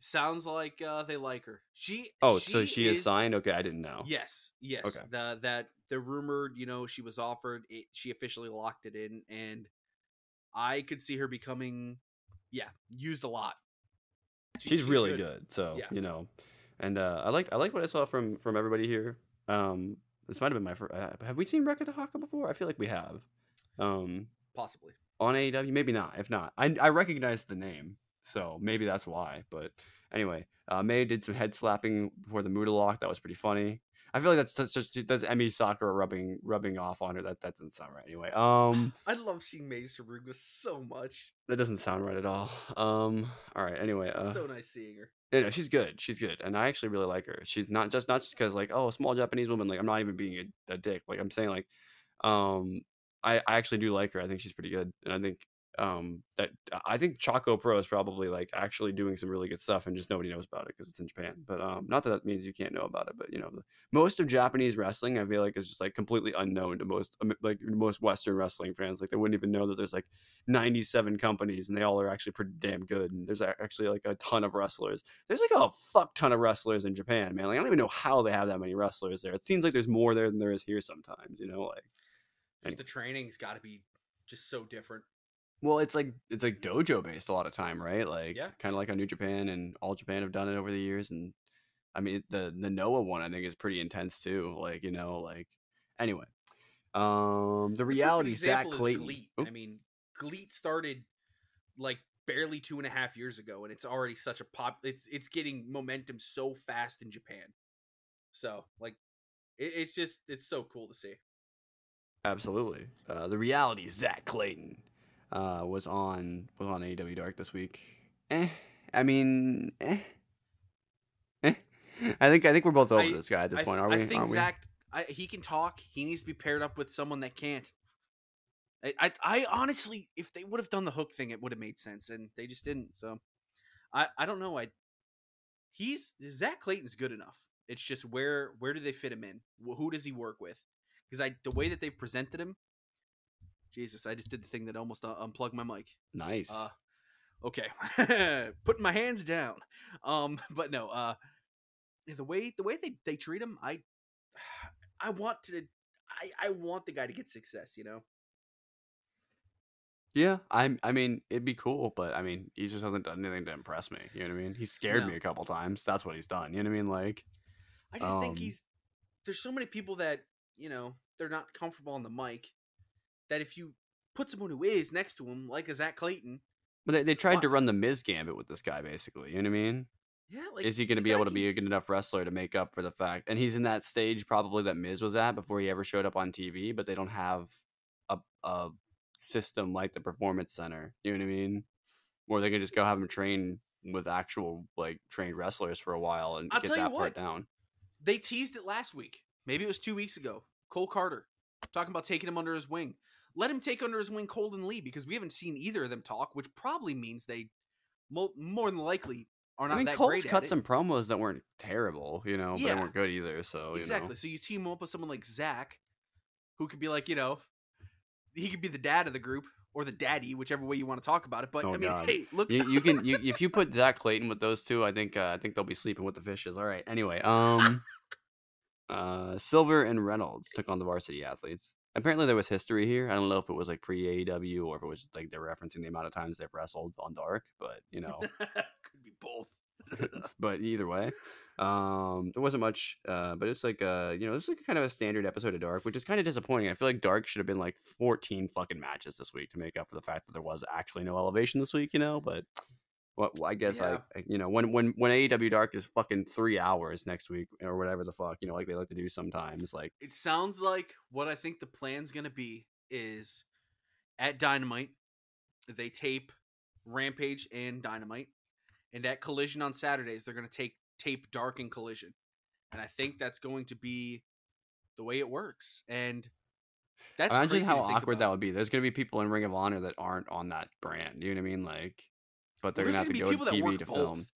sounds like uh, they like her. She Oh, so she is is signed. Okay, I didn't know. Yes, yes. Okay. The that the rumored, you know, she was offered. It, she officially locked it in, and I could see her becoming, yeah, used a lot. She- she's, really good. So Yeah. you know, and uh, I liked I like what I saw from from everybody here. Um, this might have been my first. Uh, have we seen Reka Tehaka before? I feel like we have. Um, possibly. on AEW, maybe not. If not, I I recognize the name, so maybe that's why. But anyway, uh, May did some head slapping before the Muda lock. That was pretty funny. I feel like that's, that's just that's Emi Sakura rubbing rubbing off on her. That that doesn't sound right. Anyway, um, I love seeing Mace Suruga so much. that doesn't sound right at all. Um, all right. Anyway, uh, so nice seeing her. yeah, no, she's good. She's good, and I actually really like her. She's not just not just because like oh, a small Japanese woman. Like I'm not even being a, a dick. Like I'm saying like, um, I I actually do like her. I think she's pretty good, and I think um that I think Choco Pro is probably like actually doing some really good stuff, and just nobody knows about it because it's in Japan. But um, not that that means you can't know about it. But you know, the, most of Japanese wrestling, I feel like, is just like completely unknown to most um, like most Western wrestling fans. Like they wouldn't even know that there's like 97 companies, and they all are actually pretty damn good. And there's actually like a ton of wrestlers there's like a fuck ton of wrestlers in Japan, man. Like I don't even know how they have that many wrestlers there. It seems like there's more there than there is here sometimes, you know, like Just the training's got to be just so different. Well, it's like it's like dojo based a lot of time, right? Like Yeah. kind of like how New Japan and All Japan have done it over the years and I mean the the Noah one I think is pretty intense too. Like, you know, like anyway. Um the reality Zach Clayton. GLEAT. I mean, GLEAT started like barely two and a half years ago, and it's already such a pop. It's it's getting momentum so fast in Japan. So like, it, it's just it's so cool to see. Absolutely. Uh, the reality Zach Clayton uh, was on was on AEW Dark this week. Eh. I mean, eh. Eh. I think I think we're both over I- this guy at this I, point, are we? I think? Zach, I, he can talk. He needs to be paired up with someone that can't. I, I, I honestly, if they would have done the hook thing, it would have made sense, and they just didn't. So, I, I don't know. I, he's Zach Clayton's good enough. It's just where where do they fit him in? Who does he work with? Because I the way that they've presented him, Jesus, I just did the thing that almost uh, unplugged my mic. Nice. Uh, okay, putting my hands down. Um, but no, uh, the way the way they they treat him, I I want to, I I want the guy to get success. You know, yeah, I I mean, it'd be cool, but I mean, he just hasn't done anything to impress me. You know what I mean? He scared No. me a couple times. That's what he's done. You know what I mean? Like, I just think Um, he's there's so many people that you know they're not comfortable on the mic. That if you put someone who is next to him, like a Zach Clayton, but they, they tried Wha- to run the Miz gambit with this guy, basically. You know what I mean? yeah, like is he going to be able to be a good enough wrestler to make up for the fact? And he's in that stage probably that Miz was at before he ever showed up on TV, but they don't have a a system like the Performance Center. You know what I mean? Where they can just go have him train with actual like trained wrestlers for a while and I'll get that part down. They teased it last week. Maybe it was two weeks ago. Cole Karter. talking about taking him under his wing. Let him take under his wing Cole and Lee because we haven't seen either of them talk, which probably means they mo- more than likely are not I mean, that Colts cut some promos that weren't terrible, you know, but they weren't good either. So exactly. you know, So you team up with someone like Zach, who could be like, you know, he could be the dad of the group or the daddy, whichever way you want to talk about it. But Oh, I mean, God. hey, look, you, you can you, if you put Zach Clayton with those two, I think uh, I think they'll be sleeping with the fishes. All right. Anyway, um, uh, Silver and Reynolds took on the varsity athletes. Apparently, there was history here. I don't know if it was like pre AEW or if it was like they're referencing the amount of times they've wrestled on Dark, but you know, could be both. but either way, um, there wasn't much. Uh, but it's like uh, you know, it's like kind of a standard episode of Dark, which is kind of disappointing. I feel like Dark should have been like fourteen fucking matches this week to make up for the fact that there was actually no elevation this week. You know, but what I guess Yeah. I, you know when when when AEW Dark is fucking three hours next week or whatever the fuck you know like they like to do sometimes like It sounds like what I think the plan's gonna be is at Dynamite, they tape Rampage and Dynamite, and at Collision on Saturdays they're gonna take tape Dark and Collision, and I think that's going to be the way it works. And that's imagine how awkward that would be. There's gonna be people in Ring of Honor that aren't on that brand. You know what I mean? Like, but they're Well, gonna have to go to TV to both. film.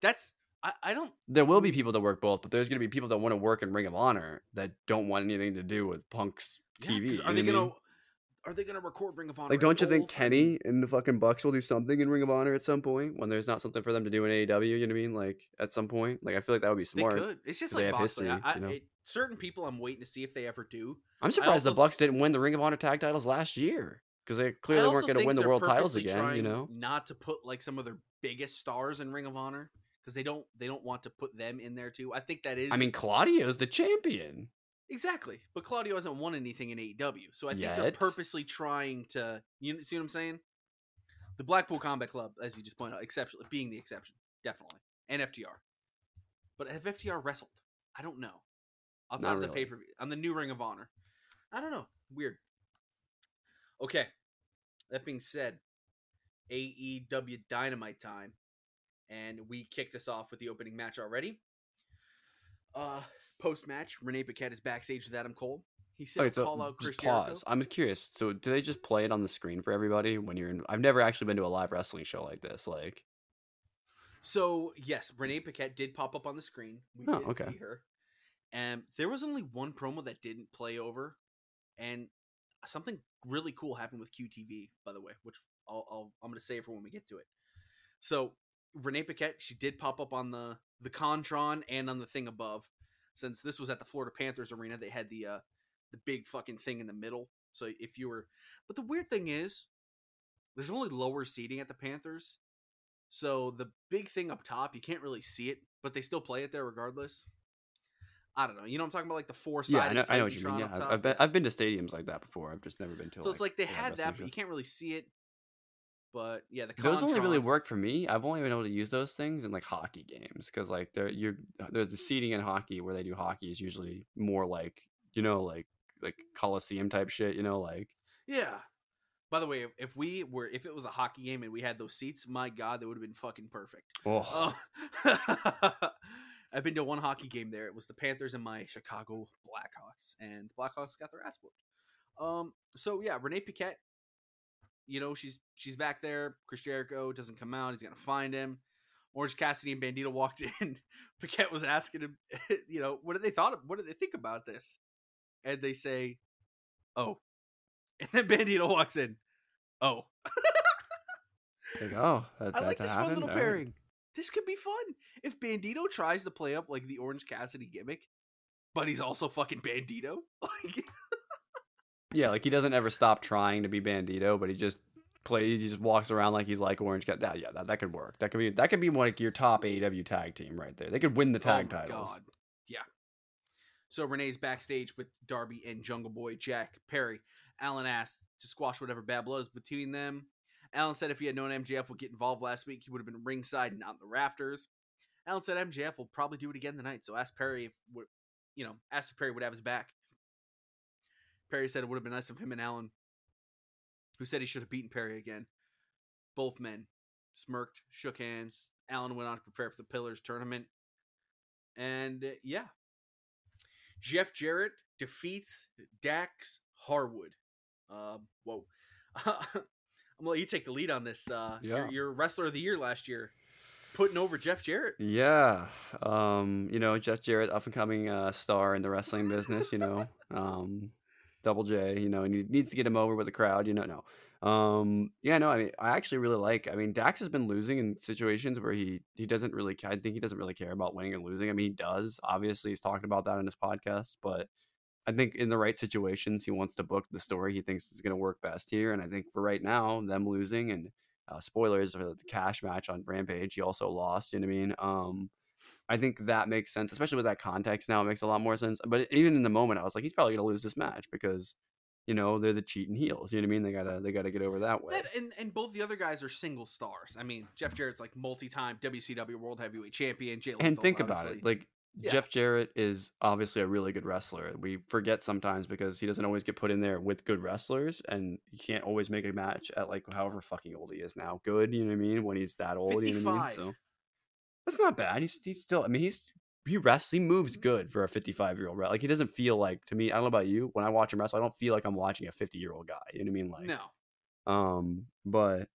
That's I, I don't There will be people that work both, but there's going to be people that want to work in Ring of Honor that don't want anything to do with Punk's TV. are they know what I gonna mean? are they gonna record Ring of Honor? like? Don't you think Kenny and the fucking Bucks will do something in Ring of Honor at some point when there's not something for them to do in AEW? You know what I mean? Like at some point, like I feel like that would be smart. they could. It's just like Moxley. I, history, I, you know? it- certain people I'm waiting to see if they ever do. I'm surprised the Bucks didn't win the Ring of Honor tag titles last year because they clearly weren't going to win the world titles again. You know? not to put like some of their biggest stars in Ring of Honor because they don't they don't want to put them in there too. I think that is. I mean, Claudio's the champion. exactly. But Claudio hasn't won anything in AEW, so I think they're purposely trying to. You see what I'm saying? The Blackpool Combat Club, as you just pointed out, exceptionally being the exception, definitely, and FTR. But have FTR wrestled? I don't know. Outside Not of the really. pay per view on the new Ring of Honor, I don't know. Weird. Okay. That being said, AEW Dynamite time, and we kicked us off with the opening match already. Uh, post match, Renee Paquette is backstage with Adam Cole. He said, Okay, so "Call out Chris just Jericho." pause. I'm curious. So, do they just play it on the screen for everybody when you're in? I've never actually been to a live wrestling show like this. Like, So yes, Renee Paquette did pop up on the screen. We Oh, did okay. see her, and there was only one promo that didn't play over, and something really cool happened with QTV, by the way, which I'll, I'll I'm gonna save for when we get to it. So Renee Paquette, she did pop up on the the Contron and on the thing above. Since this was at the Florida Panthers arena, they had the uh the big fucking thing in the middle. So if you were, but the weird thing is, there's only lower seating at the Panthers. So the big thing up top, you can't really see it, but they still play it there regardless. I don't know. You know what I'm talking about? Like the four yeah, I know, I know what you mean. Yeah, I've. I've been I've been to stadiums like that before. I've just never been to. So it's like they had that, but you can't really see it. But yeah, the Those only really work for me. I've only been able to use those things in like hockey games because like they're you're there's the seating in hockey where they do hockey is usually more like you know like like coliseum type shit. You know like Yeah. By the way, if, if we were, if it was a hockey game and we had those seats, my God, that would have been fucking perfect. oh Uh, I've been to one hockey game there. It was the Panthers and my Chicago Blackhawks, and the Blackhawks got their ass whooped. Um. So yeah, Renee Paquette. You know she's she's back there. Chris Jericho doesn't come out. He's gonna find him. Orange Cassidy and Bandido walked in. Paquette was asking him, you know, what did they thought? Of, what did they think about this? And they say, "Oh," and then Bandido walks in. Oh, like oh that, I like this fun little pairing. This could be fun if Bandido tries to play up like the Orange Cassidy gimmick, but he's also fucking Bandido. Like, Yeah, like he doesn't ever stop trying to be Bandido, but he just plays. He just walks around like he's like Orange. That, yeah, that, that could work. That could be that could be like your top AEW tag team right there. They could win the oh tag oh titles. God. Yeah. So Renee's backstage with Darby and Jungle Boy Jack Perry. Allin asked to squash whatever bad blood is between them. Allin said if he had known MJF would get involved last week, he would have been ringside, not in the rafters. Allin said MJF will probably do it again tonight, so ask Perry if you know, ask if Perry would have his back. Perry said it would have been nice of him and Allin, who said he should have beaten Perry again. Both men smirked, shook hands. Allin went on to prepare for the Pillars tournament. And uh, yeah, Jeff Jarrett defeats Dax Harwood. Uh, whoa. I'm gonna let you take the lead on this. Uh, Yeah. your, your wrestler of the year last year, putting over Jeff Jarrett. Yeah, um, you know Jeff Jarrett, up and coming uh, star in the wrestling business. You know, um, Double J. You know, and he needs to get him over with the crowd. You know, no, um, yeah, no. I mean, I actually really like. I mean, Dax has been losing in situations where he he doesn't really. I think he doesn't really care about winning or losing. I mean, he does. Obviously, he's talking about that in his podcast, but. I think in the right situations, he wants to book the story he thinks is going to work best here. And I think for right now, them losing and uh, spoilers for the cash match on Rampage, he also lost. You know what I mean? Um, I think that makes sense, especially with that context now. It makes a lot more sense. But even in the moment, I was like, he's probably gonna lose this match because, you know, they're the cheating heels. You know what I mean? They gotta they gotta get over that way. That, and and both the other guys are single stars. I mean, Jeff Jarrett's like multi-time WCW World Heavyweight Champion. Jay and think about obviously- it, like Yeah. Jeff Jarrett is obviously a really good wrestler. We forget sometimes because he doesn't always get put in there with good wrestlers, and you can't always make a match at like however fucking old he is now. Good, you know what I mean? When he's that old, you know what I mean? So that's not bad. He's he's still. I mean, he's he wrestles. He moves good for a fifty-five year old. Right? Like he doesn't feel like to me. I don't know about you. When I watch him wrestle, I don't feel like I'm watching a fifty-year-old guy. You know what I mean? Like no, um, but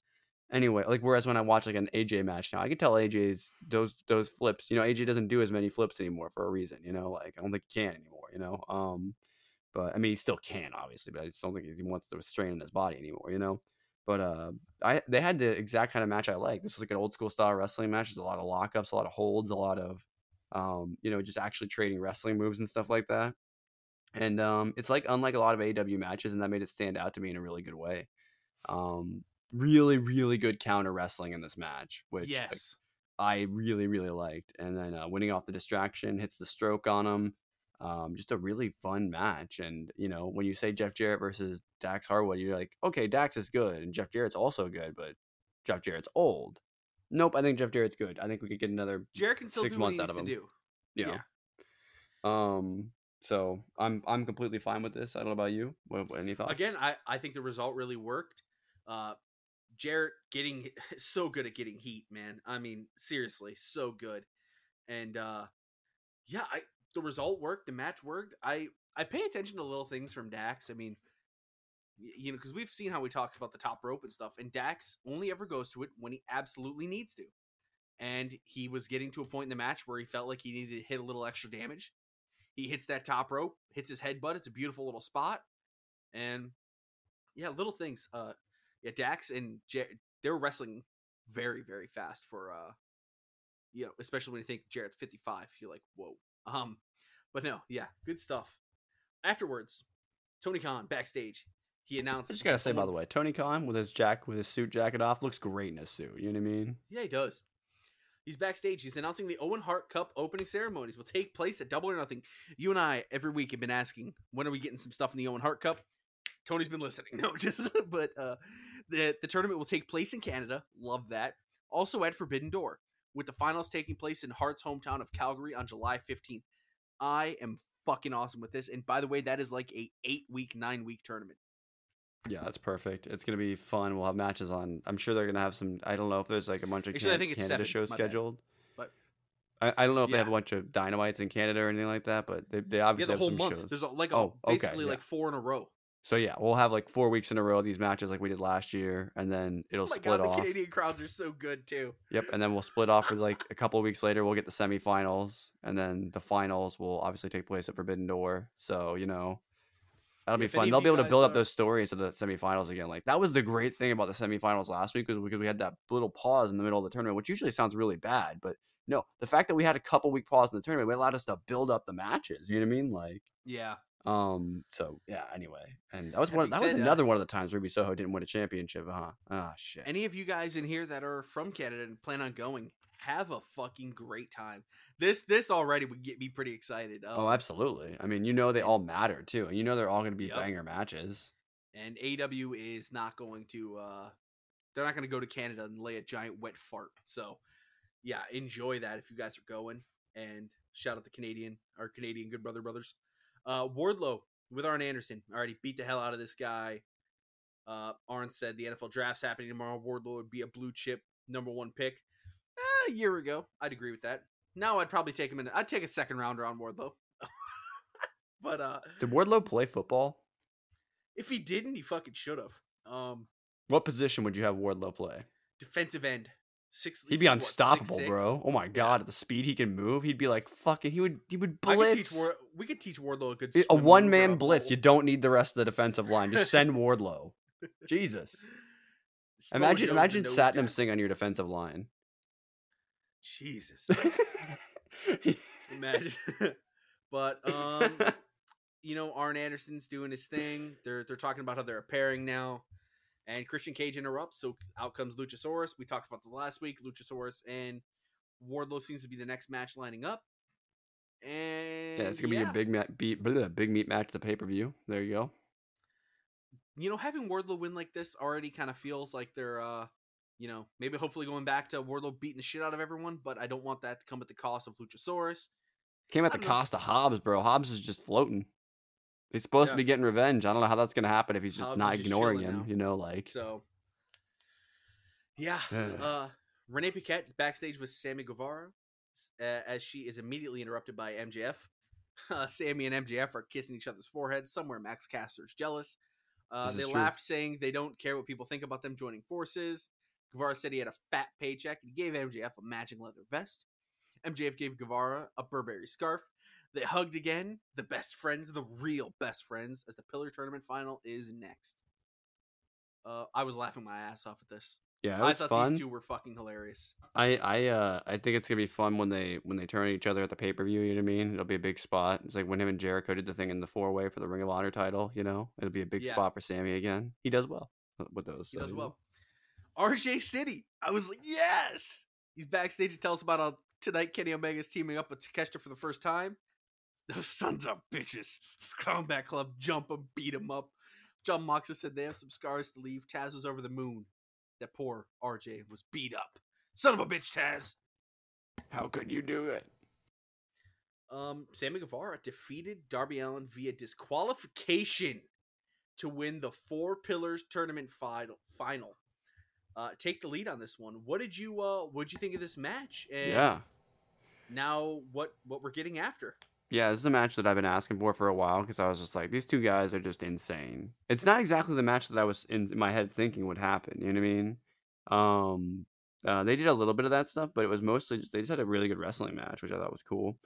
anyway, like whereas when I watch like an AJ match now, I can tell AJ's those those flips. You know, AJ doesn't do as many flips anymore for a reason. You know, like I don't think he can anymore. You know, um, but I mean he still can obviously, but I just don't think he wants the strain in his body anymore. You know. But uh, I they had the exact kind of match I like. This was like an old school style wrestling match. There's a lot of lockups, a lot of holds, a lot of, um, you know, just actually trading wrestling moves and stuff like that. And um, it's like unlike a lot of AW matches, and that made it stand out to me in a really good way. Um, really, really good counter wrestling in this match, which yes, I really, really liked. And then uh, winning off the distraction, hits the stroke on him. Um, just a really fun match. And, you know, when you say Jeff Jarrett versus Dax Harwood, you're like, okay, Dax is good. And Jeff Jarrett's also good, but Jeff Jarrett's old. Nope, I think Jeff Jarrett's good. I think we could get another Jarrett can still six months out of to him. do. you know. Um, so I'm I'm completely fine with this. I don't know about you. What, what- any thoughts? Again, I, I think the result really worked. Uh, Jarrett getting so good at getting heat, man. I mean, seriously, so good. And uh, yeah, I the result worked. The match worked. I I pay attention to little things from Dax. I mean, you know, because we've seen how he talks about the top rope and stuff, and Dax only ever goes to it when he absolutely needs to. And he was getting to a point in the match where he felt like he needed to hit a little extra damage. He hits that top rope, hits his headbutt. It's a beautiful little spot, and yeah, little things. Uh, yeah, Dax and Jar- they're wrestling very, very fast for uh, you know, especially when you think Jarrett's fifty five. You're like, whoa. Um, but no, yeah, good stuff. Afterwards, Tony Khan backstage, he announced. I just gotta say, by the way, Tony Khan with his jack with his suit jacket off looks great in his suit. You know what I mean? Yeah, he does. He's backstage. He's announcing the Owen Hart Cup opening ceremonies will take place at Double or Nothing. You and I every week have been asking when are we getting some stuff in the Owen Hart Cup. Tony's been listening. No, just but uh, the the tournament will take place in Canada. Love that. Also at Forbidden Door, with the finals taking place in Hart's hometown of Calgary on July fifteenth. I am fucking awesome with this. And by the way, that is like a eight week, nine week tournament. Yeah, that's perfect. It's gonna be fun. We'll have matches on. I'm sure they're gonna have some. I don't know if there's like a bunch of Actually, I think it's Canada seven, shows bad. scheduled. But- I, I don't know if they have a bunch of dynamites in Canada or anything like that, but they, they Yeah, obviously the have whole some month. shows. There's a, like a, Oh, okay, basically yeah. like four in a row. So yeah, we'll have like four weeks in a row of these matches like we did last year, and then it'll Oh split god, off. the Canadian crowds are so good too. Yep, and then we'll split off for like a couple of weeks later. We'll get the semifinals, and then the finals will obviously take place at Forbidden Door. So you know, that'll be If fun. They'll be able to build up those stories of the semifinals again. Like that was the great thing about the semifinals last week was because we had that little pause in the middle of the tournament, which usually sounds really bad, but no, the fact that we had a couple week pause in the tournament, it allowed us to build up the matches. You know what I mean? Like. Yeah. Um. So yeah. Anyway, and that was That one. That was said, uh, another one of the times Ruby Soho didn't win a championship, huh? Ah, shit. Any of you guys in here that are from Canada and plan on going, have a fucking great time. This this already would get me pretty excited. Um, Oh, absolutely. I mean, you know they all matter too, and you know they're all going to be Yep. banger matches. and AW is not going to uh they're not going to go to Canada and lay a giant wet fart. So, yeah, enjoy that if you guys are going and shout out the Canadian our Canadian good brother brothers. Uh Wardlow with Arn Anderson already beat the hell out of this guy. Uh Arn said the NFL draft's happening tomorrow. Wardlow would be a blue chip number 1 pick. Eh, a year ago, I'd agree with that. Now I'd probably take him in I'd take a second rounder on Wardlow. but uh Did Wardlow play football? If he didn't, he fucking should have. Um, what position would you have Wardlow play? Defensive end. Six. He'd be unstoppable, what, bro. Oh my god, at the speed he can move, he'd be like fucking. He would. He would blitz. Could teach War- we could teach Wardlow a good. A one man blitz. You don't need the rest of the defensive line. Just send Wardlow. Jesus. imagine, imagine Satnam Singh on your defensive line. Jesus. imagine. but um, you know, Arn Anderson's doing his thing. They're they're talking about how they're a pairing now. And Christian Cage interrupts, so out comes Luchasaurus. We talked about this last week. Luchasaurus and Wardlow seems to be the next match lining up. And yeah, it's gonna yeah. be a big mat, be, big meat match at the pay per view. There you go. You know, having Wardlow win like this already kind of feels like they're, uh, you know, maybe hopefully going back to Wardlow beating the shit out of everyone. But I don't want that to come at the cost of Luchasaurus. Came at the cost of Hobbs, bro. Hobbs is just floating. He's supposed yeah. to be getting revenge. I don't know how that's gonna happen if he's just Hobbs not ignoring him. Now. You know, like so. Yeah. uh, Renee Paquette is backstage with Sammy Guevara uh, as she is immediately interrupted by MJF. Uh, Sammy and MJF are kissing each other's foreheads. Somewhere Max Caster's jealous. Uh, they laughed, saying they don't care what people think about them joining forces. Guevara said he had a fat paycheck and he gave MJF a matching leather vest. MJF gave Guevara a Burberry scarf. They hugged again, the best friends, the real best friends, as the Pillar Tournament final is next. Uh, I was laughing my ass off at this. Yeah, I thought fun. these two were fucking hilarious. I I uh I think it's gonna be fun when they when they turn each other at the pay per view. You know what I mean? It'll be a big spot. It's like when him and Jericho did the thing in the four way for the Ring of Honor title. You know, it'll be a big yeah. spot for Sammy again. He does well with those. He so, does well. RJ City. I was like, yes. He's backstage to tell us about how tonight Kenny Omega's teaming up with Takeshita for the first time. Those sons of bitches. Combat Club jump them, beat them up. Jon Moxley said they have some scars to leave. Taz was over the moon. That poor RJ was beat up. Son of a bitch, Taz. How could you do it? Um, Sammy Guevara defeated Darby Allin via disqualification to win the Four Pillars Tournament final. Final. Uh, take the lead on this one. What did you uh what did you think of this match? And yeah. Now what what we're getting after? Yeah, this is a match that I've been asking for for a while because I was just like, these two guys are just insane. It's not exactly the match that I was in my head thinking would happen. You know what I mean? Um, uh, they did a little bit of that stuff, but it was mostly just they just had a really good wrestling match, which I thought was cool.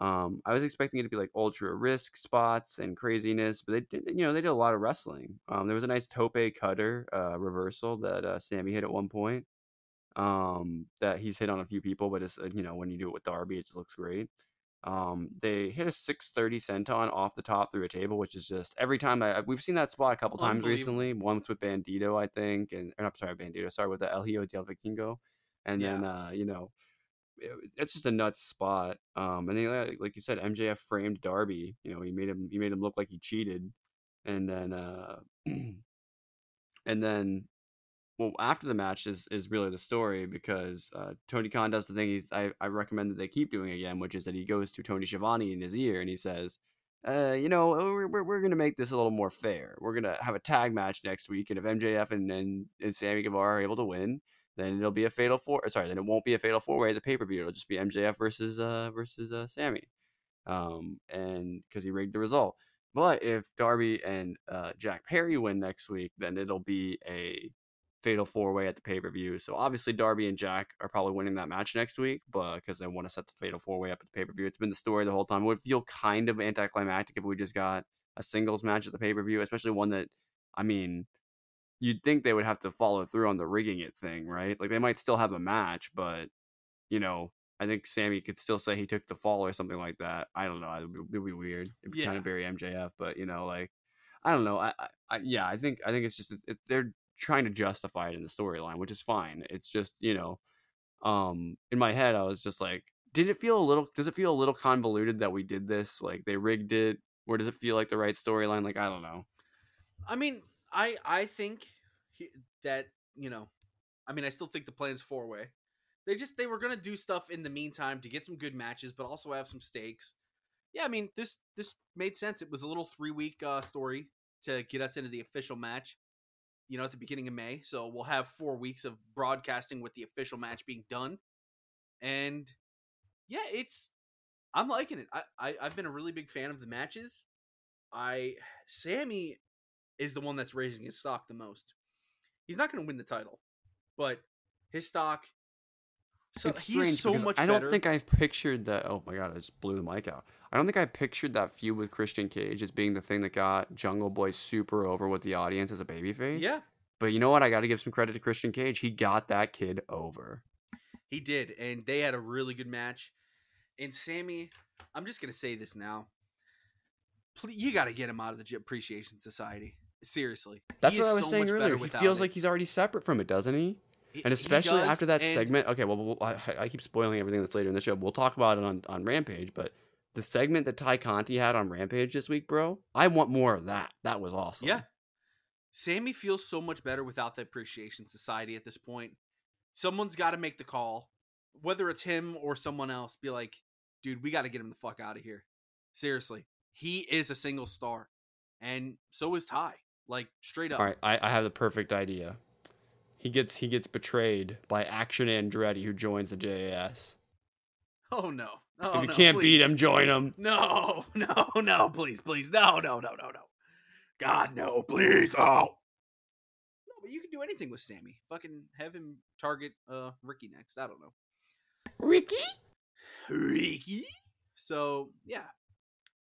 Um, I was expecting it to be like ultra risk spots and craziness, but they did, you know, they did a lot of wrestling. Um, there was a nice tope cutter uh, reversal that uh, Sammy hit at one point. Um, that he's hit on a few people, but it's uh, you know when you do it with Darby, it just looks great. Um, they hit a 630 senton off the top through a table, which is just every time I we've seen that spot a couple times recently. Once with Bandido, I think, and or not sorry, Bandido, sorry with the El Hijo del Vikingo, and yeah. then uh, you know, it, it's just a nuts spot. Um, and then like you said, MJF framed Darby. You know, he made him he made him look like he cheated, and then uh, and then well after the match is is really the story because uh, Tony Khan does the thing he's I, I recommend that they keep doing again, which is that he goes to Tony Schiavone in his ear and he says, uh, you know, we're, we're, we're going to make this a little more fair. We're going to have a tag match next week, and if MJF and, and, and Sammy Guevara are able to win, then it'll be a fatal four. Sorry, then it won't be a fatal four way at the pay per view. It'll just be MJF versus uh versus uh, Sammy, um, and because he rigged the result. But if Darby and uh, Jack Perry win next week, then it'll be a fatal four way at the pay per view. So obviously Darby and Jack are probably winning that match next week, but because they want to set the fatal four way up at the pay per view, it's been the story the whole time. It would feel kind of anticlimactic if we just got a singles match at the pay per view, especially one that, I mean, you'd think they would have to follow through on the rigging it thing, right? Like they might still have a match, but you know, I think Sammy could still say he took the fall or something like that. I don't know. It would be, be weird. It'd be yeah. kind of bury MJF, but you know, like I don't know. I, I, yeah, I think I think it's just it, they're trying to justify it in the storyline, which is fine. It's just, you know, um, in my head, I was just like, did it feel a little, does it feel a little convoluted that we did this? Like they rigged it, or does it feel like the right storyline? Like, I don't know. I mean, I, I think he, that, you know, I mean, I still think the plan's four way. They just, they were going to do stuff in the meantime to get some good matches, but also have some stakes. Yeah, I mean, this, this made sense. It was a little three week uh, story to get us into the official match you know, at the beginning of May. So we'll have four weeks of broadcasting with the official match being done. And yeah, it's I'm liking it. I, I I've been a really big fan of the matches. I Sammy is the one that's raising his stock the most. He's not going to win the title, but his stock. So it's strange so much I don't better. think I've pictured that. Oh my god, I just blew the mic out. I don't think I pictured that feud with Christian Cage as being the thing that got Jungle Boy super over with the audience as a babyface. yeah, But you know what? I got to give some credit to Christian Cage. He got that kid over. he did, and they had a really good match. And Sammy, I'm just going to say this now. Please, you got to get him out of the J- Appreciation Society. Seriously, That's what I was so saying earlier. He feels it. like he's already separate from it, doesn't he? And especially does, after that and segment. Okay, well, well, I, I keep spoiling everything that's later in the show. We'll talk about it on, on Rampage, but the segment that Tay Conti had on Rampage this week, bro, I want more of that. That was awesome. Yeah. Sammy feels so much better without the Appreciation Society at this point. Someone's got to make the call, whether it's him or someone else. Be like, dude, we got to get him the fuck out of here. Seriously, he is a single star, and so is Tay. Like straight up. All right, I, I have the perfect idea. He gets he gets betrayed by Action Andretti, who joins the JAS. Oh no! No, if you no, can't beat him, join him. No, no, no, please, please, no, no, no, no, no. God, no, please, no. No, but you can do anything with Sammy. Fucking have him target uh Ricky next. I don't know. Ricky. Ricky. So yeah,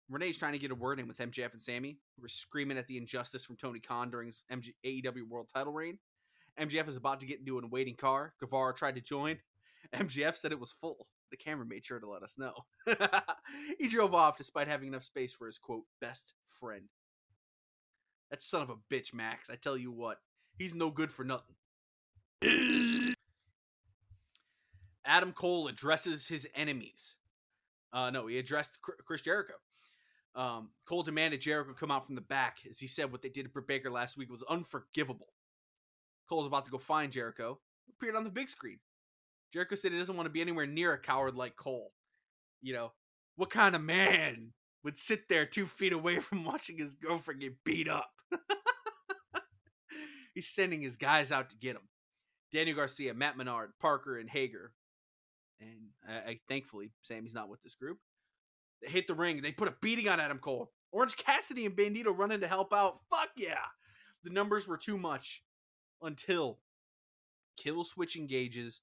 Renee's trying to get a word in with MJF and Sammy. We're screaming at the injustice from Tony Khan during his MG- AEW World Title reign. MJF is about to get into a waiting car. Guevara tried to join. MJF said it was full. The camera made sure to let us know. he drove off despite having enough space for his quote best friend. That son of a bitch, Max. I tell you what, he's no good for nothing. Adam Cole addresses his enemies. Uh, no, he addressed Chris Jericho. Um, Cole demanded Jericho come out from the back, as he said what they did to Britt Baker last week was unforgivable. Cole's about to go find Jericho. Appeared on the big screen. Jericho said he doesn't want to be anywhere near a coward like Cole. You know, what kind of man would sit there two feet away from watching his girlfriend get beat up? He's sending his guys out to get him. Daniel Garcia, Matt Menard, Parker, and Hager. And I, I thankfully Sammy's not with this group. They hit the ring. They put a beating on Adam Cole. Orange Cassidy and Bandido run in to help out. Fuck yeah! The numbers were too much until Killswitch Engage's,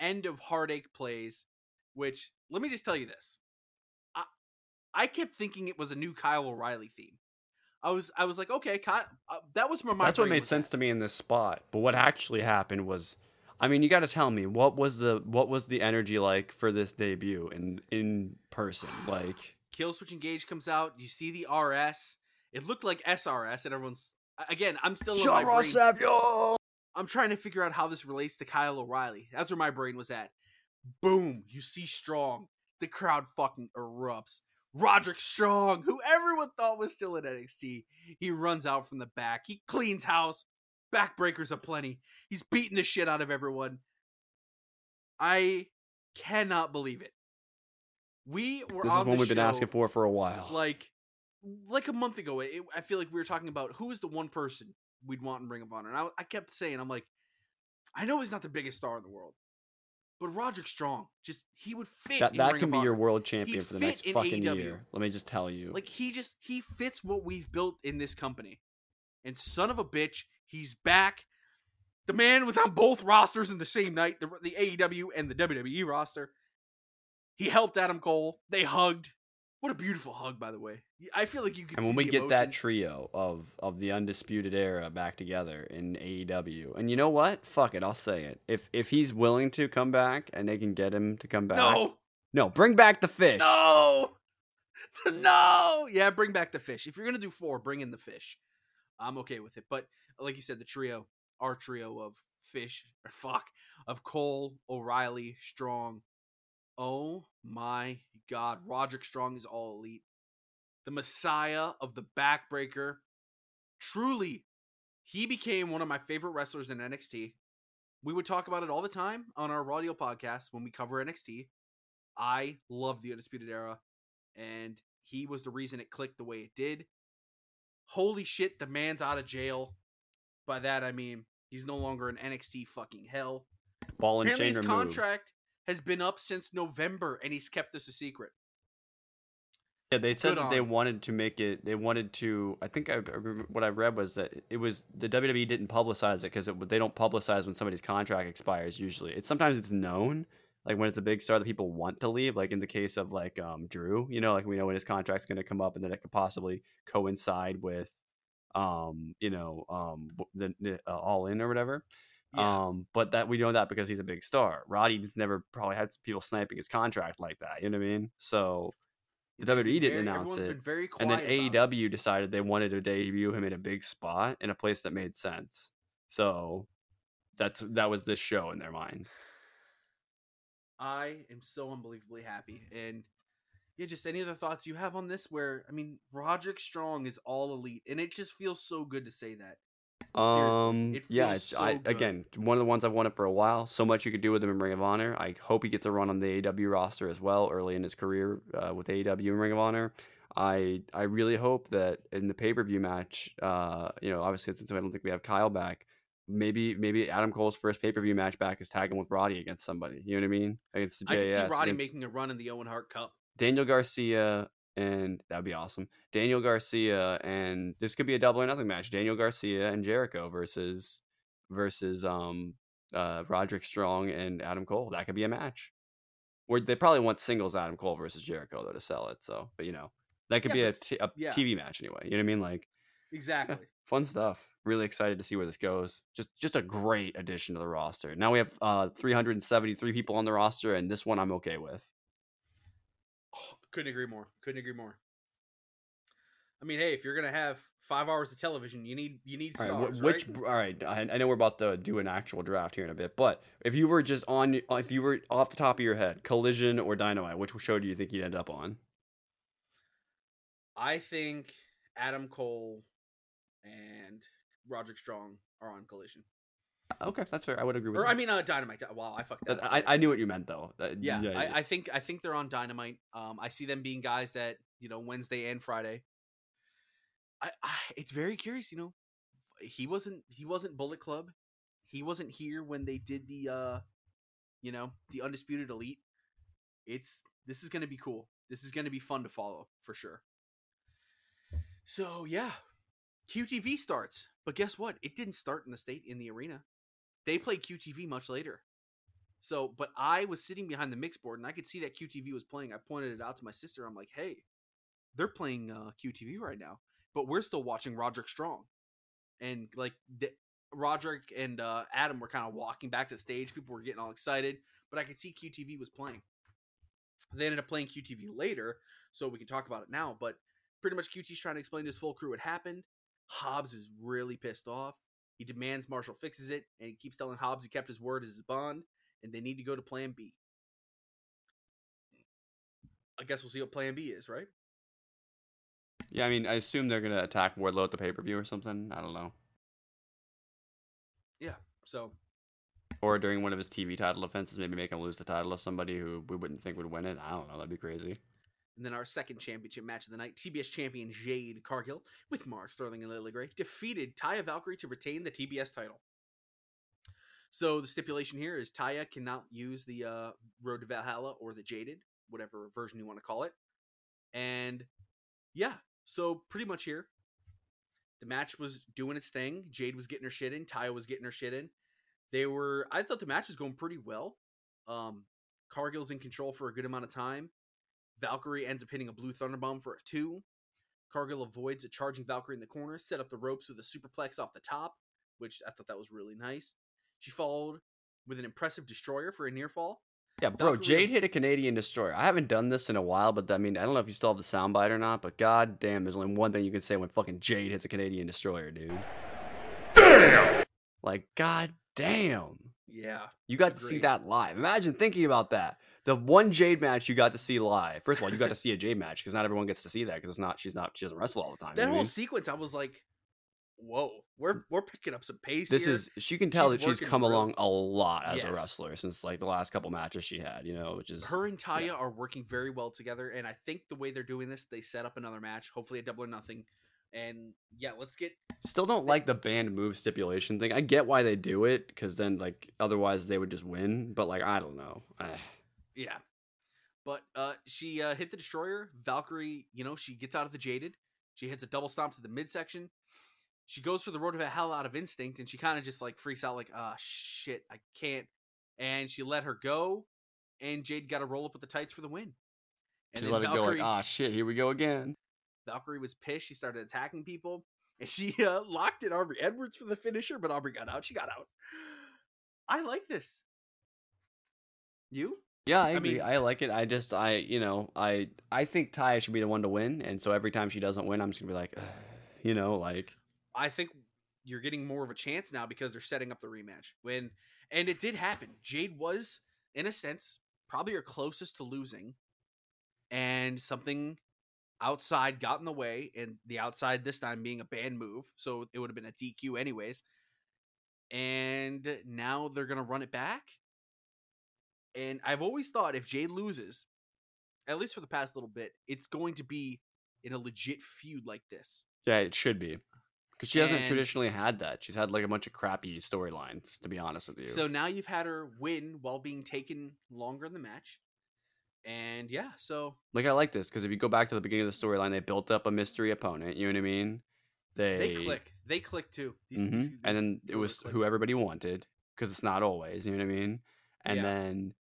end of heartache plays. Which let me just tell you this: I I kept thinking it was a new Kyle O'Reilly theme. I was I was like, okay, Kyle, uh, that was where my That's what made sense at. to me in this spot. But what actually happened was, I mean, you got to tell me what was the what was the energy like for this debut in in person? Like, Killswitch Engage comes out. You see the RS. It looked like SRS, and everyone's again. I'm still in my brain. Savio. I'm trying to figure out how this relates to Kyle O'Reilly. That's where my brain was at. Boom! You see Strong. The crowd fucking erupts. Roderick Strong, who everyone thought was still in NXT, he runs out from the back. He cleans house. Backbreakers aplenty. He's beating the shit out of everyone. I cannot believe it. We were This on is one the we've been asking for for a while. like like a month ago. It, I feel like we were talking about who is the one person we'd want in Ring of Honor, and I, I kept saying, I'm like, I know he's not the biggest star in the world, but Roderick Strong, just he would fit. that that can be your world champion He'd for the next fucking AEW. year. Let me just tell you. Like he just he fits what we've built in this company. And son of a bitch, he's back. The man was on both rosters in the same night, the, the AEW and the WWE roster. He helped Adam Cole. They hugged. What a beautiful hug, by the way. I feel like you could. and when we get that trio of of the undisputed era back together in AEW, and you know what? Fuck it, I'll say it. If if he's willing to come back and they can get him to come back, no, no, bring back the fish. no, no. Yeah, bring back the fish. If you're gonna do four, bring in the fish. I'm okay with it. But like you said, the trio, our trio of fish, or fuck, of Cole, O'Reilly, Strong. Oh my God, Roderick Strong is all elite. The Messiah of the backbreaker. Truly, he became one of my favorite wrestlers in NXT. We would talk about it all the time on our Deal podcast when we cover NXT. I love the Undisputed Era, and he was the reason it clicked the way it did. Holy shit, the man's out of jail. By that I mean he's no longer in NXT fucking hell. Ball and Apparently chain his removed. contract has been up since November, and he's kept this a secret. Yeah, they said that they wanted to make it. They wanted to. I think I, I what I read was that it was the WWE didn't publicize it because they don't publicize when somebody's contract expires. Usually, it's sometimes it's known, like when it's a big star that people want to leave. Like in the case of like um, Drew, you know, like we know when his contract's going to come up, and then it could possibly coincide with, um, you know, um, the, the uh, All In or whatever. Yeah. Um, but that we know that because he's a big star. Roddy's never probably had people sniping his contract like that. You know what I mean? So the WWE didn't announce it, and then AEW decided they wanted to debut him in a big spot in a place that made sense. So that's that was this show in their mind. I am so unbelievably happy, and yeah, just any other thoughts you have on this? Where I mean, Roderick Strong is all elite, and it just feels so good to say that. Um, yeah, it's, so I, again one of the ones I've wanted for a while. So much you could do with him in Ring of Honor. I hope he gets a run on the AEW roster as well early in his career uh, with AEW and Ring of Honor. I I really hope that in the pay per view match, uh, you know, obviously since I don't think we have Kyle back, maybe maybe Adam Cole's first pay per view match back is tagging with Roddy against somebody. You know what I mean? Against the JAS. I can see Roddy making a run in the Owen Hart Cup. Daniel Garcia and that'd be awesome. Daniel Garcia and this could be a double or nothing match. Daniel Garcia and Jericho versus versus um uh Roderick Strong and Adam Cole. That could be a match. Or they probably want singles Adam Cole versus Jericho though to sell it. So, but you know, that could yeah, be a, t- a yeah. TV match anyway. You know what I mean? Like exactly. Yeah, fun stuff. Really excited to see where this goes. Just just a great addition to the roster. Now we have uh 373 people on the roster, and this one I'm okay with. Couldn't agree more. Couldn't agree more. I mean, hey, if you're gonna have five hours of television, you need you need stars. All right, which right? all right, I, I know we're about to do an actual draft here in a bit, but if you were just on, if you were off the top of your head, Collision or Dynamite, which show do you think you'd end up on? I think Adam Cole and Roderick Strong are on Collision. Okay, that's fair. I would agree with. Or I mean, uh, Dynamite. Wow, I fucked that. I, I knew what you meant though. yeah, yeah, I, I, think I think they're on Dynamite. Um, I see them being guys that you know Wednesday and Friday. I, I it's very curious. You know, he wasn't he wasn't Bullet Club. He wasn't here when they did the uh, you know, the Undisputed Elite. It's this is gonna be cool. This is gonna be fun to follow for sure. So yeah, QTV starts, but guess what? It didn't start in the state in the arena. They played QTV much later. So, but I was sitting behind the mix board and I could see that QTV was playing. I pointed it out to my sister. I'm like, hey, they're playing uh, QTV right now, but we're still watching Roderick Strong. And like the, Roderick and uh, Adam were kind of walking back to the stage. People were getting all excited, but I could see QTV was playing. They ended up playing QTV later, so we can talk about it now. But pretty much QT's trying to explain to his full crew what happened. Hobbs is really pissed off. He demands Marshall fixes it, and he keeps telling Hobbs he kept his word as his bond, and they need to go to Plan B. I guess we'll see what Plan B is, right? Yeah, I mean, I assume they're gonna attack Wardlow at the pay per view or something. I don't know. Yeah. So. Or during one of his TV title defenses, maybe make him lose the title to somebody who we wouldn't think would win it. I don't know. That'd be crazy. And then our second championship match of the night, TBS champion Jade Cargill with Mark Sterling and Lily Grey defeated Taya Valkyrie to retain the TBS title. So the stipulation here is Taya cannot use the uh, Road to Valhalla or the Jaded, whatever version you want to call it. And yeah, so pretty much here, the match was doing its thing. Jade was getting her shit in. Taya was getting her shit in. They were. I thought the match was going pretty well. Um, Cargill's in control for a good amount of time. Valkyrie ends up hitting a blue thunderbomb for a two. Cargill avoids a charging Valkyrie in the corner, set up the ropes with a superplex off the top, which I thought that was really nice. She followed with an impressive destroyer for a near fall. Yeah, bro, Valkyrie Jade hit a Canadian destroyer. I haven't done this in a while, but I mean, I don't know if you still have the soundbite or not, but god damn, there's only one thing you can say when fucking Jade hits a Canadian destroyer, dude. Damn! Like, god damn. Yeah. You got agreed. to see that live. Imagine thinking about that the one Jade match you got to see live. First of all, you got to see a Jade match because not everyone gets to see that because it's not she's not she doesn't wrestle all the time. That whole mean? sequence, I was like, "Whoa, we're we're picking up some pace." This here. is she can tell she's that she's come along a lot as yes. a wrestler since like the last couple matches she had. You know, which is her and Taya yeah. are working very well together, and I think the way they're doing this, they set up another match, hopefully a double or nothing. And yeah, let's get. Still don't like the band move stipulation thing. I get why they do it because then like otherwise they would just win, but like I don't know. yeah, But uh, she uh, hit the destroyer. Valkyrie, you know, she gets out of the jaded. She hits a double stomp to the midsection. She goes for the road of hell out of instinct, and she kind of just like freaks out, like, ah, shit, I can't. And she let her go, and Jade got to roll up with the tights for the win. And She let Valkyrie, it go like, ah, shit, here we go again. Valkyrie was pissed. She started attacking people, and she uh, locked in Aubrey Edwards for the finisher, but Aubrey got out. She got out. I like this. You? Yeah, I, I agree. Mean, I like it. I just, I, you know, I, I think Taya should be the one to win, and so every time she doesn't win, I'm just gonna be like, you know, like. I think you're getting more of a chance now because they're setting up the rematch. When, and it did happen. Jade was, in a sense, probably her closest to losing, and something outside got in the way, and the outside this time being a band move, so it would have been a DQ anyways. And now they're gonna run it back and I've always thought if Jade loses, at least for the past little bit, it's going to be in a legit feud like this. Yeah, it should be. Because she and hasn't traditionally had that. She's had like a bunch of crappy storylines, to be honest with you. So now you've had her win while being taken longer in the match. And yeah, so like I like this because if you go back to the beginning of the storyline, they built up a mystery opponent. You know what I mean? They they click, they click too. These, mm-hmm. these, these, and then it was click. who everybody wanted because it's not always. You know what I mean? And yeah. then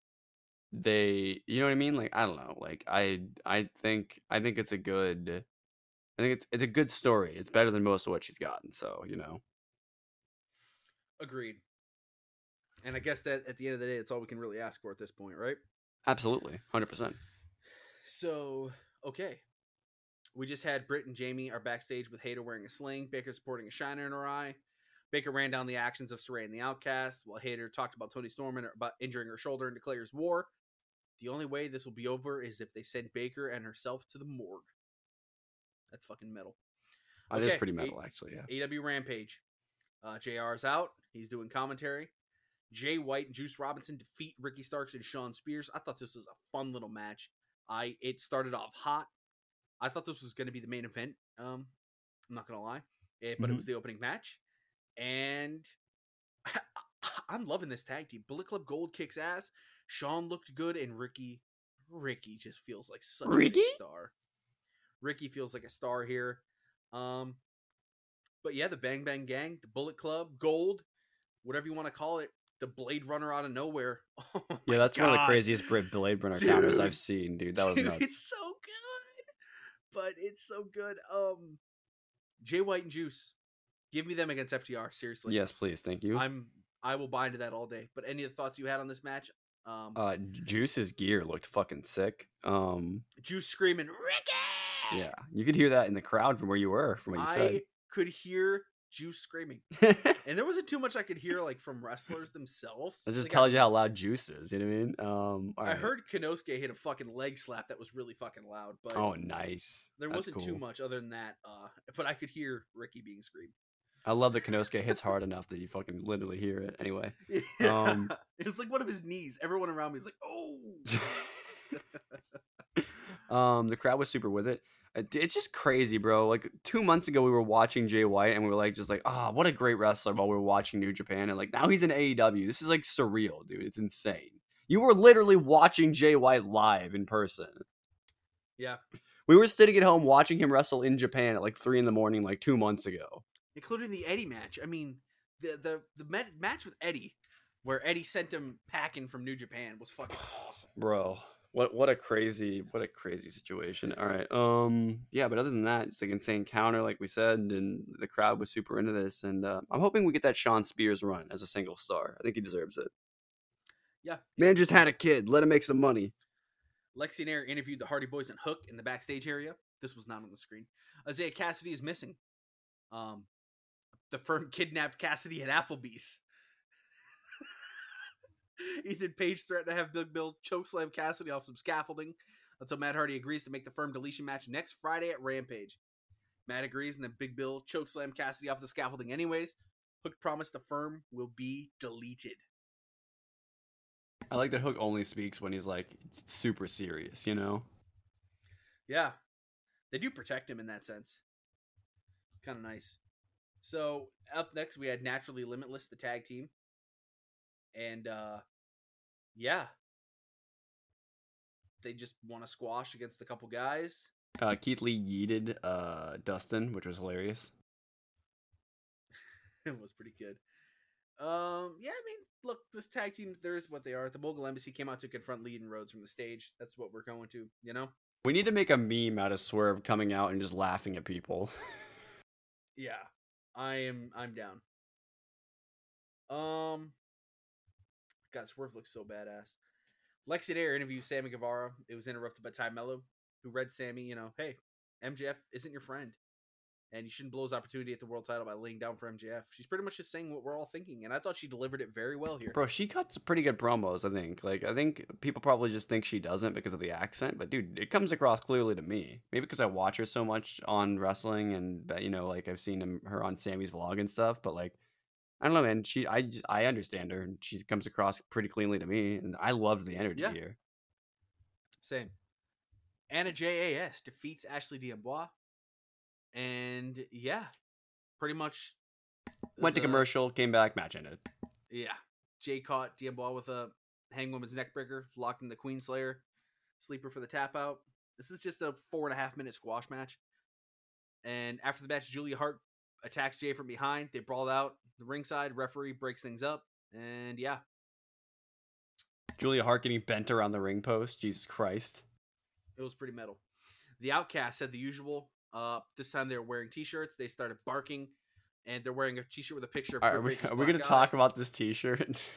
they you know what I mean? Like I don't know. Like I I think I think it's a good I think it's it's a good story. It's better than most of what she's gotten, so, you know. Agreed. And I guess that at the end of the day it's all we can really ask for at this point, right? Absolutely. 100%. So, okay. We just had Britt and Jamie are backstage with Hayter wearing a sling, Baker supporting a shiner in her eye. Baker ran down the actions of Saraya and the Outcast, while Hayter talked about Toni Storm and about injuring her shoulder and declares war. The only way this will be over is if they send Baker and herself to the morgue. That's fucking metal. That okay. is pretty metal, A- actually. Yeah. AW Rampage. Uh, JR is out. He's doing commentary. Jay White and Juice Robinson defeat Ricky Starks and Shawn Spears. I thought this was a fun little match. I it started off hot. I thought this was going to be the main event. Um, I'm not gonna lie, it, but mm-hmm. it was the opening match, and I'm loving this tag team. Bullet Club Gold kicks ass. Shawn looked good, and Ricky, Ricky just feels like such Ricky? a star. Ricky feels like a star here. Um, but yeah, the Bang Bang Gang, the Bullet Club, Gold, whatever you want to call it, the Blade Runner out of nowhere. Oh yeah, that's God. one of the craziest Blade Runner dude, counters I've seen, dude. That was dude, nuts. It's so good, but it's so good. Um, Jay White and Juice, give me them against FTR. Seriously. Yes, please. Thank you. I'm I will buy into that all day. But any of the thoughts you had on this match? Um, uh, Juice's gear looked fucking sick. Um, Juice screaming Ricky. Yeah, you could hear that in the crowd from where you were, from what you I said. could hear Juice screaming, and there wasn't too much I could hear like from wrestlers themselves. It just like, tells I, you how loud Juice is. You know what I mean? Um, I right. heard Konosuke hit a fucking leg slap that was really fucking loud. But oh, nice. There That's wasn't cool. too much other than that. Uh, but I could hear Ricky being screamed. I love that Konosuke hits hard enough that you fucking literally hear it. Anyway, yeah. um, it was like one of his knees. Everyone around me is like, "Oh." um, the crowd was super with it. It's just crazy, bro. Like two months ago, we were watching Jay White, and we were like, just like, ah, oh, what a great wrestler. While we were watching New Japan, and like now he's in AEW. This is like surreal, dude. It's insane. You were literally watching Jay White live in person. Yeah. We were sitting at home watching him wrestle in Japan at like three in the morning, like two months ago including the Eddie match. I mean, the the the met- match with Eddie, where Eddie sent him packing from New Japan, was fucking awesome, bro. What what a crazy what a crazy situation. All right, um, yeah, but other than that, it's like insane counter, like we said, and the crowd was super into this, and uh, I'm hoping we get that Shawn Spears run as a single star. I think he deserves it. Yeah, man just had a kid. Let him make some money. Lexy Nair interviewed the Hardy Boys and Hook in the backstage area. This was not on the screen. Isiah Kassidy is missing. Um, the firm kidnapped Kassidy at Applebee's. Ethan Page threatened to have Big Bill chokeslam Kassidy off some scaffolding until Matt Hardy agrees to make the firm deletion match next Friday at Rampage. Matt agrees, and then Big Bill chokeslam Kassidy off the scaffolding anyways. Hook promised the firm will be deleted. I like that Hook only speaks when he's like super serious, you know? Yeah. They do protect him in that sense. It's kind of nice. So up next we had Naturally Limitless, the tag team. And uh yeah. they just won a squash against a couple guys. Uh, Keith Lee yeeted uh, Dustin, which was hilarious. it was pretty good. Um, yeah, I mean, look, this tag team, there is what they are. The Mogul Embassy came out to confront Lee and Rhodes from the stage. That's what we're going to, you know? We need to make a meme out of Swerve coming out and just laughing at people. yeah, I am. I'm down. Um, God, Swerve looks so badass. Lexy Nair interviews Sammy Guevara. It was interrupted by Tay Melo, who read Sammy, you know, hey, MJF isn't your friend. And you shouldn't blow his opportunity at the world title by laying down for MJF. She's pretty much just saying what we're all thinking, and I thought she delivered it very well here. Bro, she cuts pretty good promos, I think. Like, I think people probably just think she doesn't because of the accent, but dude, it comes across clearly to me. Maybe because I watch her so much on wrestling, and you know, like I've seen him, her on Sammy's vlog and stuff. But like, I don't know, man. She, I, just, I understand her, and she comes across pretty cleanly to me, and I love the energy yeah. here. Same. Anna JAS defeats Ashley D'Amboise. And yeah, pretty much went to commercial, came back, match ended. Yeah. Jay caught D'Amboise with a hangwoman's neckbreaker, locked in the Queen Slayer, sleeper for the tap out. This is just a four and a half minute squash match. And after the match, Julia Hart attacks Jay from behind. They brawl out the ringside. Referee breaks things up. And yeah. Julia Hart getting bent around the ring post. Jesus Christ. It was pretty metal. The Outcast said the usual. Uh, this time they were wearing t-shirts. They started barking, and they're wearing a t-shirt with a picture. of Are we, are we going to talk about this t-shirt?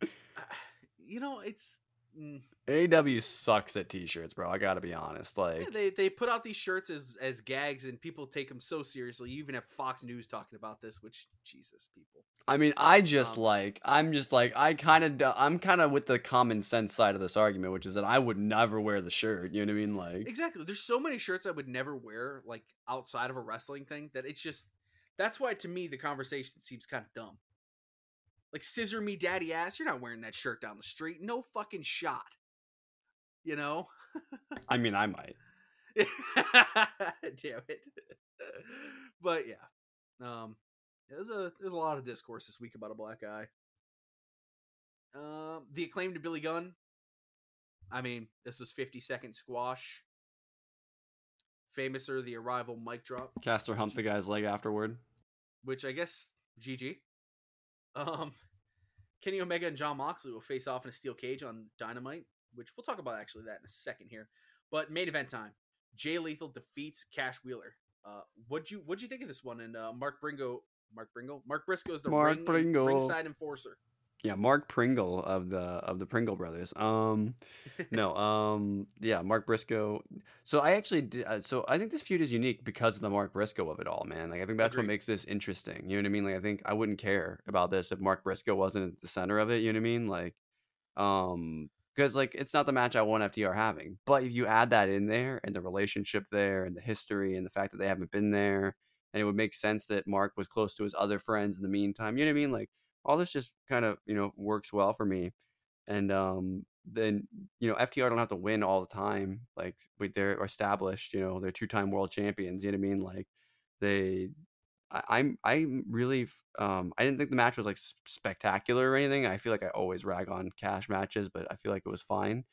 you know, it's mm. AEW sucks at t-shirts, bro. I got to be honest. Like yeah, they they put out these shirts as as gags, and people take them so seriously. You even have Fox News talking about this, which Jesus, people. I mean, I just um, like I'm just like I kind of I'm kind of with the common sense side of this argument, which is that I would never wear the shirt. You know what I mean? Like exactly. There's so many shirts I would never wear, like outside of a wrestling thing, that it's just that's why to me the conversation seems kind of dumb. Like scissor me daddy ass, you're not wearing that shirt down the street. No fucking shot. You know? I mean, I might. Damn it. but yeah. Um there's a there's a lot of discourse this week about a black guy. Um, the acclaimed to Billy Gunn. I mean, this was 50 second squash. Famouser, the arrival mic drop. Caster humped the guy's leg afterward. Which I guess GG. Um, Kenny Omega and Jon Moxley will face off in a steel cage on Dynamite, which we'll talk about actually that in a second here. But main event time. Jay Lethal defeats Cash Wheeler. Uh, what'd you what'd you think of this one? And uh, Mark Bringo Mark Bringo, Mark Briscoe is the Mark ring, Pringle. ringside enforcer. Yeah, Mark Pringle of the of the Pringle brothers. Um, no, um, yeah, Mark Briscoe. So I actually, did, uh, so I think this feud is unique because of the Mark Briscoe of it all, man. Like I think that's Agreed. what makes this interesting. You know what I mean? Like I think I wouldn't care about this if Mark Briscoe wasn't at the center of it. You know what I mean? Like, um, because like it's not the match I want FTR having, but if you add that in there and the relationship there and the history and the fact that they haven't been there and it would make sense that Mark was close to his other friends in the meantime. You know what I mean? Like all this just kind of you know works well for me, and um, then you know FTR don't have to win all the time. Like they're established. You know they're two time world champions. You know what I mean? Like they. I, I'm I'm really um I didn't think the match was like spectacular or anything. I feel like I always rag on cash matches, but I feel like it was fine.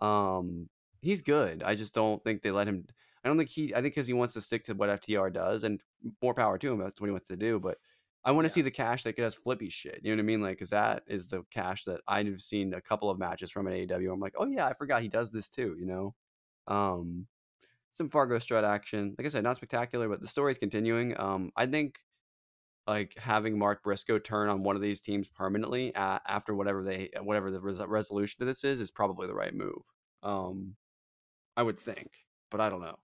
Um, he's good. I just don't think they let him. I don't think he. I think because he wants to stick to what FTR does, and more power to him. That's what he wants to do. But I want to yeah. see the cash that does flippy shit. You know what I mean? Like, because that is the cash that I've seen a couple of matches from an AEW. I'm like, oh yeah, I forgot he does this too. You know, um, some Fargo strut action. Like I said, not spectacular, but the story's continuing. Um, I think like having Mark Briscoe turn on one of these teams permanently uh, after whatever they whatever the res- resolution to this is is probably the right move. Um, I would think, but I don't know.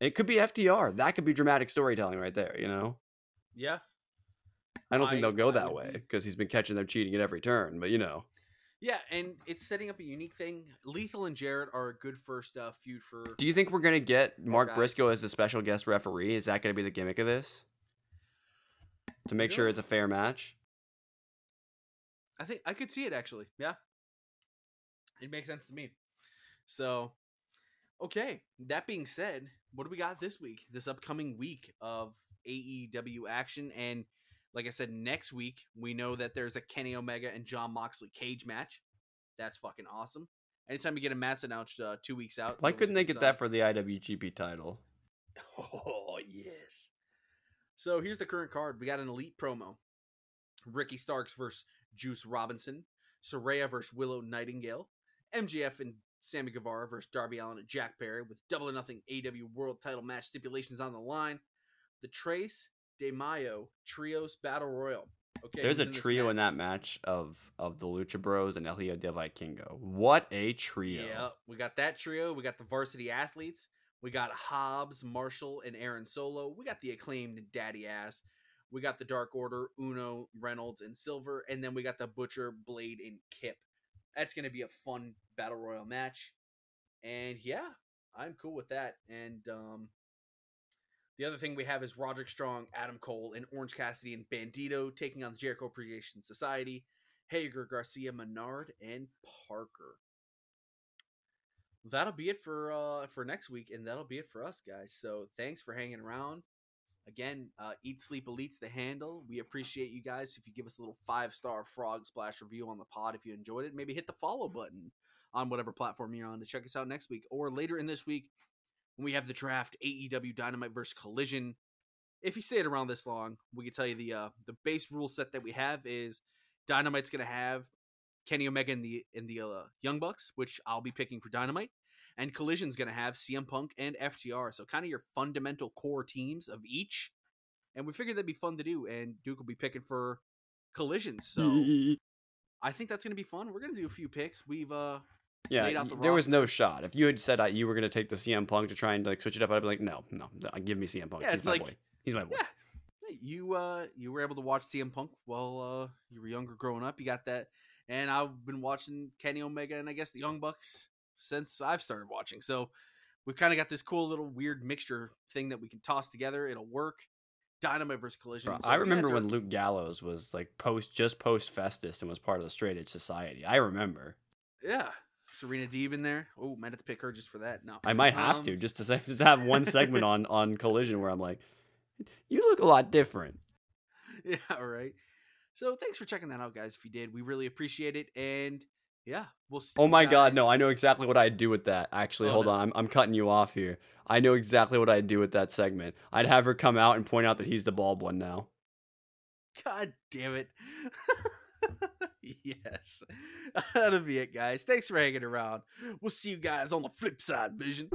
It could be FTR. That could be dramatic storytelling right there, you know? Yeah. I don't I, think they'll go I that way because he's been catching them cheating at every turn, but you know. Yeah, and it's setting up a unique thing. Lethal and Jarrett are a good first uh, feud for. Do you think we're gonna get Mark guys. Briscoe as a special guest referee? Is that gonna be the gimmick of this? To make sure it's a fair match. I think I could see it actually. Yeah, it makes sense to me. So, okay. That being said, what do we got this week? This upcoming week of AEW action. And like I said, next week, we know that there's a Kenny Omega and Jon Moxley cage match. That's fucking awesome. Anytime you get a match announced uh, two weeks out. Why couldn't they get that for the IWGP title? Oh yes. So here's the current card. We got an elite promo. Ricky Starks versus Juice Robinson. Saraya versus Willow Nightingale. MJF and Sammy Guevara versus Darby Allin and Jack Perry with double or nothing AW World Title match stipulations on the line. The Tres De Mayo Trios Battle Royal. Okay, there's a in trio in that match of of the Lucha Bros and El Hijo Del Vikingo. What a trio! Yeah, we got that trio. We got the varsity athletes. We got Hobbs, Marshall, and Aaron Solo. We got the acclaimed Daddy Ass. We got the Dark Order, Uno, Reynolds, and Silver, and then we got the Butcher, Blade, and Kip. That's gonna be a fun battle royal match, and yeah, I'm cool with that. And um, the other thing we have is Roderick Strong, Adam Cole, and Orange Cassidy and Bandido taking on the Jericho Appreciation Society, Hager, Garcia, Menard, and Parker. That'll be it for uh, for next week, and that'll be it for us, guys. So thanks for hanging around. Again, uh, Eat Sleep Elite's the handle. We appreciate you guys if you give us a little five star frog splash review on the pod if you enjoyed it. Maybe hit the follow button on whatever platform you're on to check us out next week or later in this week when we have the draft AEW Dynamite versus Collision. If you stayed around this long, we can tell you the uh, the base rule set that we have is Dynamite's going to have Kenny Omega in the in the uh, Young Bucks, which I'll be picking for Dynamite and Collision's going to have CM Punk and FTR. So kind of your fundamental core teams of each. And we figured that'd be fun to do. And Duke will be picking for Collision. So I think that's going to be fun. We're going to do a few picks. We've uh yeah, the there roster. was no shot. If you had said uh, you were going to take the CM Punk to try and like switch it up, I'd be like, no, no, no give me CM Punk. Yeah, He's it's my like, boy. He's my boy. Yeah. You uh you were able to watch CM Punk while uh you were younger growing up. You got that, and I've been watching Kenny Omega and I guess the Young Bucks since I've started watching. So we've kind of got this cool little weird mixture thing that we can toss together. It'll work. Dynamite versus Collision. So I remember when Luke Gallows was like post just post Festus and was part of the Straight Edge Society. I remember. Yeah. Serena Deeb in there. Oh, might have to pick her just for that. No, I might have um, to just to say just to have one segment on on Collision where I'm like, you look a lot different. Yeah, right. So thanks for checking that out, guys. If you did, we really appreciate it. And yeah, we'll. oh my guys. god, no! I know exactly what I'd do with that. Actually, oh, hold no. on, I'm I'm cutting you off here. I know exactly what I'd do with that segment. I'd have her come out and point out that he's the bald one now. God damn it! yes, that'll be it, guys. Thanks for hanging around. We'll see you guys on the flip side, Vision.